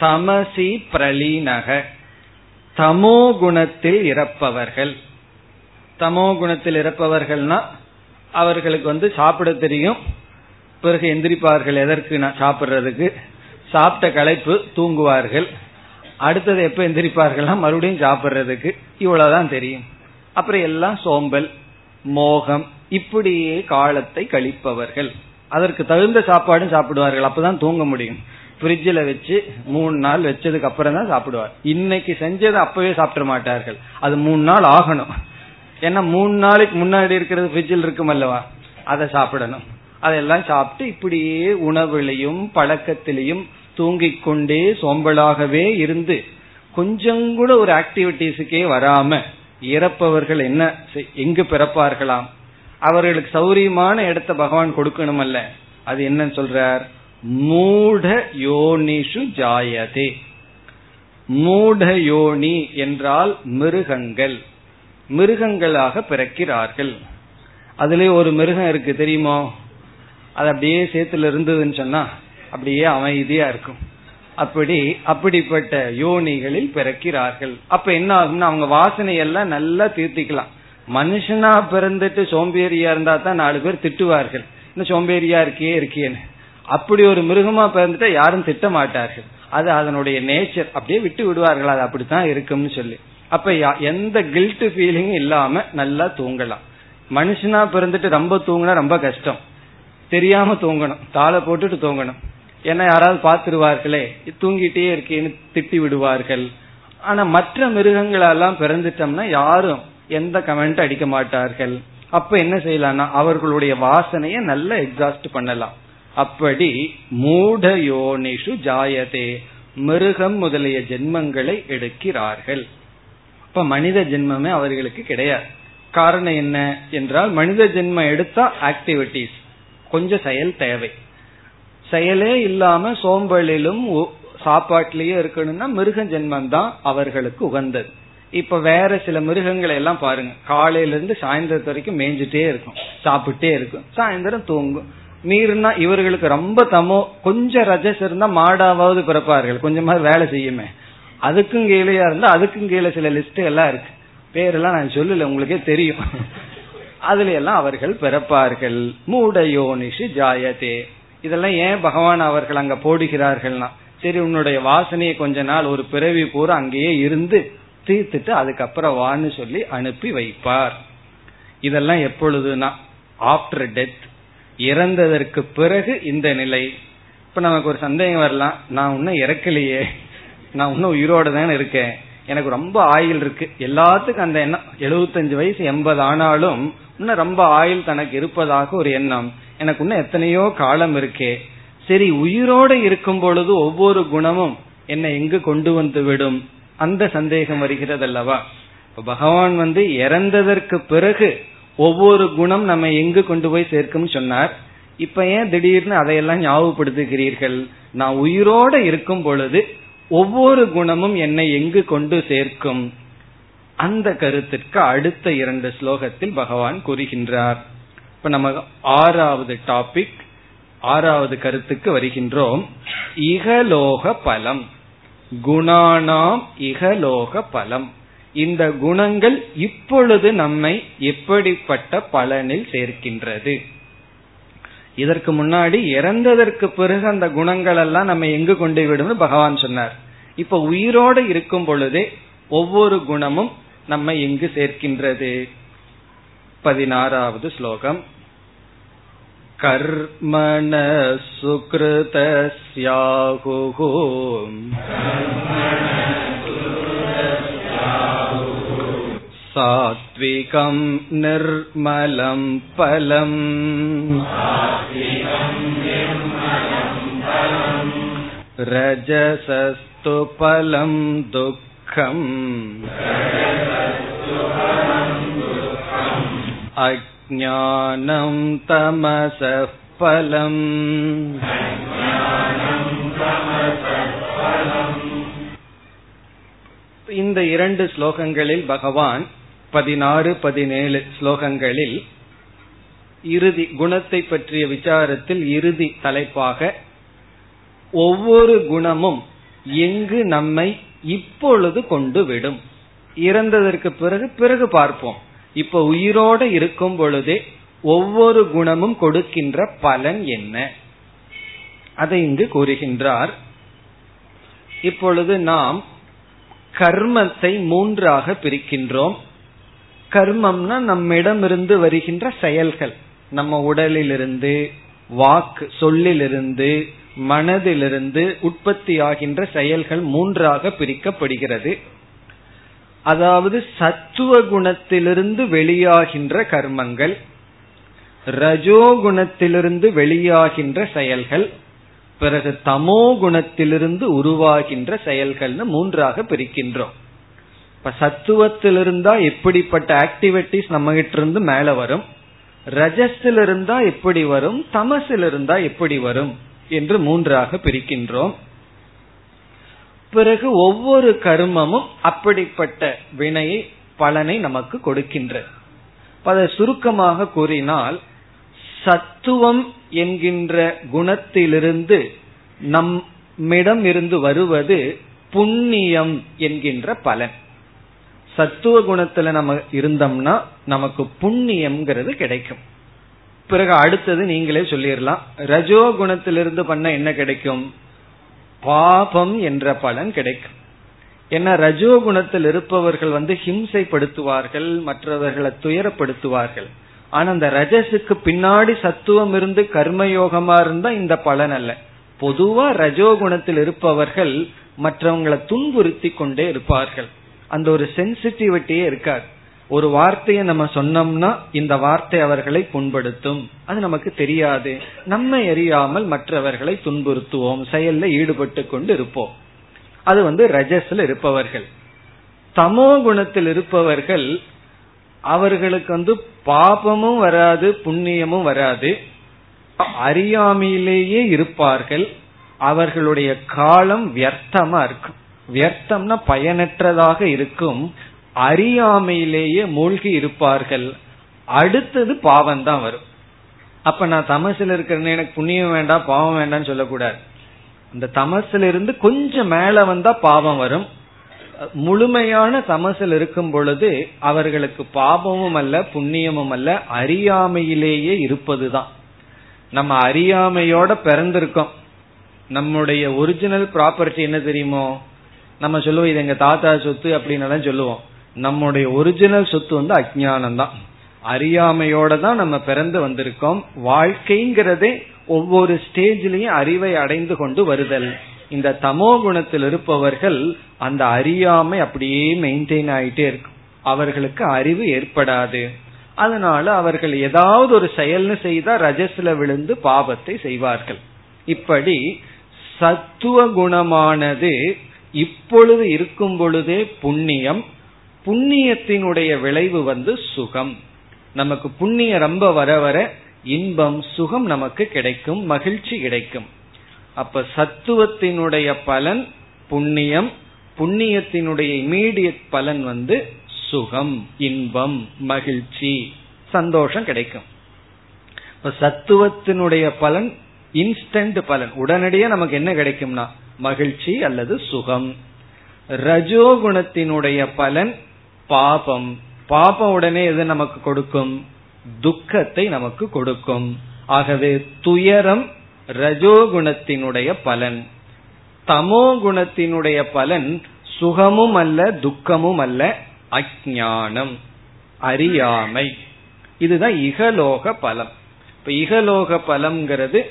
தமசி பிரலீனக. தமோ குணத்தில் இறப்பவர்கள். தமோ குணத்தில் இறப்பவர்கள்னா அவர்களுக்கு வந்து சாப்பிட தெரியும். பிறகு எந்திரிப்பார்கள் எதற்கு நான் சாப்பிட்றதுக்கு? சாப்பிட்ட களைப்பு தூங்குவார்கள். அடுத்தது எப்ப எந்திரிப்பார்கள்னா மறுபடியும் சாப்பிட்றதுக்கு. இவ்வளவுதான் தெரியும். அப்புறம் எல்லாம் சோம்பல் மோகம் இப்படியே காலத்தை கழிப்பவர்கள். அதற்கு தகுந்த சாப்பாடும் சாப்பிடுவார்கள். அப்பதான் தூங்க முடியும். பிரிட்ஜில் வச்சு மூணு நாள் வச்சதுக்கு அப்புறம் தான் சாப்பிடுவார். இன்னைக்கு செஞ்சதை அப்பவே சாப்பிட மாட்டார்கள். அது மூணு நாள் ஆகணும். ஏன்னா மூணு நாளைக்கு முன்னாடி இருக்கிறது ஃப்ரிட்ஜில் இருக்கும் அல்லவா? அதை சாப்பிடணும். அதெல்லாம் சாப்பிட்டு இப்படியே உணவுலையும் பழக்கத்திலையும் தூங்கிக் கொண்டே சோம்பலாகவே இருந்து கொஞ்சம் கூட ஒரு ஆக்டிவிட்டிஸுக்கே வராம இறப்பவர்கள் என்ன எங்கு பிறப்பார்களாம்? அவர்களுக்கு சௌரியமான இடத்த பகவான் கொடுக்கணும் அல்ல அது என்னன்னு சொல்றார்? மூட யோனிஷு ஜாயதே. மூட யோனி என்றால் மிருகங்கள். மிருகங்களாக பிறக்கிறார்கள். அதுல ஒரு மிருகம் இருக்கு தெரியுமோ? அது அப்படியே சேத்துல இருந்ததுன்னு சொன்னா அப்படியே அமைதியா இருக்கும். அப்படி அப்படிப்பட்ட யோனிகளில் பிறக்கிறார்கள். அப்ப என்ன ஆகும்னா அவங்க வாசனை எல்லாம் நல்லா தீர்த்திக்கலாம். மனுஷனா பிறந்துட்டு சோம்பேறியா இருந்தா தான் நாலு பேர் திட்டுவார்கள். இந்த சோம்பேறியா இருக்கியே இருக்கியேன்னு. அப்படி ஒரு மிருகமா பிறந்துட்டா யாரும் திட்ட மாட்டார்கள். அது அதனுடைய நேச்சர். அப்படியே விட்டு விடுவார்கள். அது அப்படித்தான் இருக்கும்னு சொல்லி. அப்ப எந்த கில்ட் ஃபீலிங்கும் இல்லாம நல்லா தூங்கலாம். மனுஷனா பிறந்துட்டு ரொம்ப தூங்கினா ரொம்ப கஷ்டம். தெரியாம தூங்கணும். தாளை போட்டுட்டு தூங்கணும். என்ன யாராவது பார்த்துருவார்களே தூங்கிட்டே இருக்கேன்னு திட்டி விடுவார்கள். ஆனா மற்ற மிருகங்களெல்லாம் பிறந்துட்டோம்னா யாரும் எந்த கமெண்ட் அடிக்க மாட்டார்கள். அப்ப என்ன செய்யலாம்னா அவர்களுடைய வாசனைய நல்லா எக்ஸாஸ்ட் பண்ணலாம். அப்படி மூட யோனிஷு ஜாயதே மிருகம் முதலிய ஜென்மங்களை எடுக்கிறார்கள். இப்ப மனித ஜென்மமே அவர்களுக்கு கிடையாது. காரணம் என்ன என்றால் மனித ஜென்மம் எடுத்தா ஆக்டிவிட்டிஸ் கொஞ்சம் செயல் தேவை. செயலே இல்லாம சோம்பலிலும் சாப்பாட்டிலேயே இருக்கணும்னா மிருக ஜென்மம் தான் அவர்களுக்கு உகந்தது. இப்ப வேற சில மிருகங்களை எல்லாம் பாருங்க. காலையில இருந்து சாயந்தரத்து வரைக்கும் மேய்ஞ்சிட்டே இருக்கும். சாப்பிட்டே இருக்கும். சாயந்தரம் தூங்கும். மீறினா இவர்களுக்கு ரொம்ப தமோ கொஞ்சம் ரஜஸ் இருந்தா மாடாவது பிறப்பார்கள். கொஞ்சமா வேலை செய்யுமே. அதுக்கும் கீழேயா இருந்தா அதுக்கும் கீழே சில லிஸ்ட் எல்லாம் இருக்கு. பேரெல்லாம் நான் சொல்லல உங்களுக்கே தெரியும். அதுல எல்லாம் அவர்கள் பிறப்பார்கள். மூடயோனிஷு ஜாயதே. இதெல்லாம் ஏன் பகவான் அவர்கள் அங்க போடுகிறார்கள்னா சரி உன்னுடைய வாசனையை கொஞ்ச நாள் ஒரு பிறவி பூரா அங்கேயே இருந்து தீர்த்துட்டு அதுக்கப்புறம் வான்னு சொல்லி அனுப்பி வைப்பார். இதெல்லாம் எப்பொழுதுனா ஆப்டர் டெத் இறந்ததற்கு பிறகு இந்த நிலை. இப்ப நமக்கு ஒரு சந்தேகம் வரலாம் நான் இன்னும் இறக்கலையே. நான் இன்னும் உயிரோட தானே இருக்கேன். எனக்கு ரொம்ப ஆயில் இருக்கு. எல்லாத்துக்கும் அந்த எண்ணம் எழுபத்தஞ்சு வயசு எண்பது ஆனாலும் இன்னும் ரொம்ப ஆயில் தனக்கு இருப்பதாக ஒரு எண்ணம். எனக்கு இன்னும் எத்தனையோ காலம் இருக்கே. சரி உயிரோடு இருக்கும் பொழுது ஒவ்வொரு குணமும் என்னை எங்கு கொண்டு வந்து விடும்? அந்த சந்தேகம் வருகிறது அல்லவா இப்ப பகவான் வந்து இறந்ததற்கு பிறகு ஒவ்வொரு குணம் நம்ம எங்கு கொண்டு போய் சேர்க்கும் சொன்னார். இப்ப ஏன் திடீர்னு அதையெல்லாம் ஞாபகப்படுத்துகிறீர்கள்? நான் உயிரோட இருக்கும் பொழுது ஒவ்வொரு குணமும் என்னை எங்கு கொண்டு சேர்க்கும்? அந்த கருத்திற்கு அடுத்த இரண்டு ஸ்லோகத்தில் பகவான் கூறுகின்றார். இப்ப நம்ம ஆறாவது டாபிக் ஆறாவது கருத்துக்கு வருகின்றோம். இகலோக பலம். குணானாம் இகலோக பலம். இந்த குணங்கள் இப்பொழுது நம்மை எப்படிப்பட்ட பலனில் சேர்க்கின்றது? இதற்கு முன்னாடி இறந்ததற்கு பிறகு அந்த குணங்கள் எல்லாம் நம்ம எங்கு கொண்டு விடும் பகவான் சொன்னார். இப்ப உயிரோடு இருக்கும் பொழுதே ஒவ்வொரு குணமும் நம்மை எங்கு சேர்க்கின்றது? பதினாறாவது ஸ்லோகம். कर्मण सुकृतस्याहुः सात्विकं निर्मलं फलम् रजसस्तु फलं दुःखम् ஞானம் தமச பலம் இந்த இரண்டு ஸ்லோகங்களில் பகவான் பதினாறு பதினேழு ஸ்லோகங்களில் இறுதி குணத்தை பற்றிய விசாரத்தில் இறுதி தலைப்பாக ஒவ்வொரு குணமும் எங்கு நம்மை இப்பொழுது கொண்டு விடும். இறந்ததற்கு பிறகு பிறகு பார்ப்போம். இப்ப உயிரோட இருக்கும் பொழுதே ஒவ்வொரு குணமும் கொடுக்கின்ற பலன் என்ன? அதை இங்கு கூறுகின்றார். இப்பொழுது நாம் கர்மத்தை மூன்றாக பிரிக்கின்றோம். கர்மம்னா நம்மிடமிருந்து வருகின்ற செயல்கள். நம்ம உடலிலிருந்து வாக்கு சொல்லிலிருந்து மனதிலிருந்து உற்பத்தி ஆகின்ற செயல்கள் மூன்றாக பிரிக்கப்படுகிறது. அதாவது சத்துவ குணத்திலிருந்து வெளியாகின்ற கர்மங்கள் ரஜோகுணத்திலிருந்து வெளியாகின்ற செயல்கள் பிறகு தமோ குணத்திலிருந்து உருவாகின்ற செயல்கள்னு மூன்றாக பிரிக்கின்றோம். இப்ப சத்துவத்திலிருந்தா எப்படிப்பட்ட ஆக்டிவிட்டிஸ் நம்ம கிட்ட இருந்து மேல வரும் ரஜஸில் இருந்தா எப்படி வரும் தமசில் இருந்தா எப்படி வரும் என்று மூன்றாக பிரிக்கின்றோம். பிறகு ஒவ்வொரு கர்மமும் அப்படிப்பட்ட வினையை பலனை நமக்கு கொடுக்கின்றது அதை சுருக்கமாக கூறினால் சத்துவம் என்கின்ற குணத்திலிருந்து நம்மிடம் இருந்து வருவது புண்ணியம் என்கின்ற பலன். சத்துவ குணத்துல நம்ம இருந்தோம்னா நமக்கு புண்ணியம்ங்கிறது கிடைக்கும். பிறகு அடுத்தது நீங்களே சொல்லிடலாம். ரஜோ குணத்திலிருந்து பண்ண என்ன கிடைக்கும்? பாபம் என்ற பலன் கிடைக்கும். ஏன்னா ரஜோ குணத்தில் இருப்பவர்கள் வந்து ஹிம்சைப்படுத்துவார்கள் மற்றவர்களை துயரப்படுத்துவார்கள். ஆனா அந்த ரஜஸுக்கு பின்னாடி சத்துவம் இருந்து கர்மயோகமா இருந்தா இந்த பலன் அல்ல. பொதுவா ரஜோகுணத்தில் இருப்பவர்கள் மற்றவங்களை துன்புறுத்தி கொண்டே இருப்பார்கள். அந்த ஒரு சென்சிட்டிவிட்டியே இருக்காது. ஒரு வார்த்தையை நம்ம சொன்னோம்னா இந்த வார்த்தை அவர்களை புண்படுத்தும். அது நமக்கு தெரியாது. நம்ம எரியாமல் மற்றவர்களை துன்புறுத்துவோம். செயல்ல ஈடுபட்டு கொண்டு இருப்போம். அது வந்து ரஜஸ்ல இருப்பவர்கள். தமோ குணத்தில் இருப்பவர்கள் அவர்களுக்கு வந்து பாபமும் வராது புண்ணியமும் வராது. அறியாமையிலேயே இருப்பார்கள். அவர்களுடைய காலம் வியர்த்தமா இருக்கும். வியர்த்தம்னா பயனற்றதாக இருக்கும். அறியாமையிலேயே மூழ்கி இருப்பார்கள். அடுத்தது பாவம் தான் வரும். அப்ப நான் தமசில் இருக்கிறேன்னு எனக்கு புண்ணியம் வேண்டாம் பாவம் வேண்டாம்னு சொல்லக்கூடாது. இந்த தமசில் இருந்து கொஞ்சம் மேல வந்தா பாவம் வரும். முழுமையான தமசில் இருக்கும் பொழுது அவர்களுக்கு பாபமும் அல்ல புண்ணியமும் அல்ல அறியாமையிலேயே இருப்பதுதான். நம்ம அறியாமையோட பிறந்திருக்கோம். நம்முடைய ஒரிஜினல் ப்ராப்பர்ட்டி என்ன தெரியுமோ? நம்ம சொல்லுவோம் இது எங்க தாத்தா சொத்து அப்படின்னு சொல்லுவோம். நம்முடைய ஒரிஜினல் சொத்து வந்து அஜானம் தான் அறியாமையோட தான் நம்ம பிறந்து வந்திருக்கோம். வாழ்க்கைங்கிறதே ஒவ்வொரு ஸ்டேஜ்லயும் அறிவை அடைந்து கொண்டு வருதல். இந்த தமோ குணத்தில் இருப்பவர்கள் அந்த அறியாமை அப்படியே மெயின்டைன் ஆயிட்டே இருக்கும். அவர்களுக்கு அறிவு ஏற்படாது. அதனால அவர்கள் ஏதாவது ஒரு செயல்னு செய்தா ரஜஸ்ல விழுந்து பாவத்தை செய்வார்கள். இப்படி சத்துவ குணமானது இப்பொழுது இருக்கும் பொழுதே புண்ணியம் புண்ணியத்தினுடைய விளைவு வந்து சுகம். நமக்கு புண்ணியம் ரொம்ப வர வர இன்பம் சுகம் நமக்கு கிடைக்கும் மகிழ்ச்சி கிடைக்கும். அப்ப சத்துவத்தினுடைய பலன் புண்ணியம் புண்ணியத்தினுடைய இமீடியட் பலன் வந்து சுகம் இன்பம் மகிழ்ச்சி சந்தோஷம் கிடைக்கும். இப்ப சத்துவத்தினுடைய பலன் இன்ஸ்டன்ட் பலன். உடனடியே நமக்கு என்ன கிடைக்கும்னா மகிழ்ச்சி அல்லது சுகம். ரஜோகுணத்தினுடைய பலன் பாபம். பாபம் உடனே எது நமக்கு கொடுக்கும்? துக்கத்தை நமக்கு கொடுக்கும். ஆகவே துயரம் ரஜோகுணத்தினுடைய பலன். தமோ குணத்தினுடைய பலன் சுகமும் அல்ல துக்கமும் அல்ல அஜானம் அறியாமை. இதுதான் இகலோக பலம். இப்ப இகலோக பலம்ங்கிறது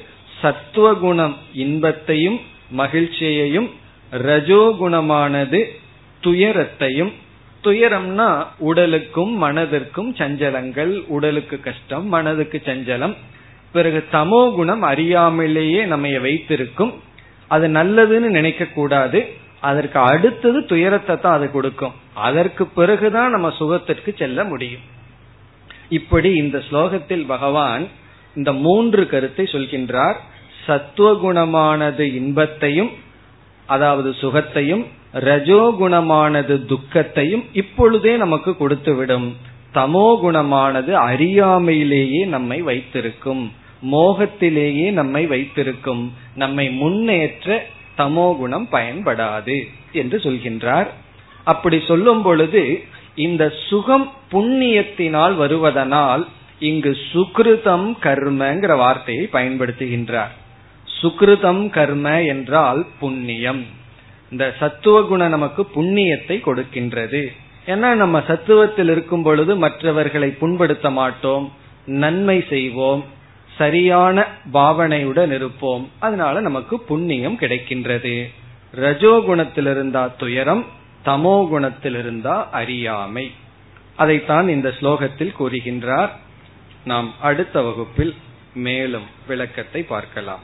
சத்துவகுணம் இன்பத்தையும் மகிழ்ச்சியையும் ரஜோகுணமானது துயரத்தையும் துயரம்னா உடலுக்கும் மனதிற்கும் சஞ்சலங்கள் உடலுக்கு கஷ்டம் மனதுக்கு சஞ்சலம். பிறகு தமோ குணம் அறியாமலேயே நம்ம வைத்திருக்கும். அது நல்லதுன்னு நினைக்க கூடாது அதற்கு அடுத்தது துயரத்தை தான் அது கொடுக்கும். அதற்கு பிறகுதான் நம்ம சுகத்திற்கு செல்ல முடியும். இப்படி இந்த ஸ்லோகத்தில் பகவான் இந்த மூன்று கருத்தை சொல்கின்றார். சத்துவகுணமானது இன்பத்தையும் அதாவது சுகத்தையும் ரஜோகுணமானது துக்கத்தையும் இப்பொழுதே நமக்கு கொடுத்துவிடும். தமோ குணமானது அறியாமையிலேயே நம்மை வைத்திருக்கும். மோகத்திலேயே நம்மை வைத்திருக்கும். நம்மை முன்னேற்ற தமோ குணம் பயன்படாது என்று சொல்கின்றார். அப்படி சொல்லும் பொழுது இந்த சுகம் புண்ணியத்தினால் வருவதனால் இங்கு சுக்ருதம் கர்மங்கிற வார்த்தையை பயன்படுத்துகின்றார். சுக்ருதம் கர்ம என்றால் புண்ணியம். இந்த சத்துவ குணம் நமக்கு புண்ணியத்தை கொடுக்கின்றது. ஏன்னா நம்ம சத்துவத்தில் இருக்கும் பொழுது மற்றவர்களை புண்படுத்த மாட்டோம் நன்மை செய்வோம் சரியான பாவனையுடன் இருப்போம். அதனால நமக்கு புண்ணியம் கிடைக்கின்றது. ரஜோகுணத்தில் இருந்தா துயரம் தமோ குணத்தில் இருந்தா அறியாமை. அதைத்தான் இந்த ஸ்லோகத்தில் கூறுகின்றார். நாம் அடுத்த வகுப்பில் மேலும் விளக்கத்தை பார்க்கலாம்.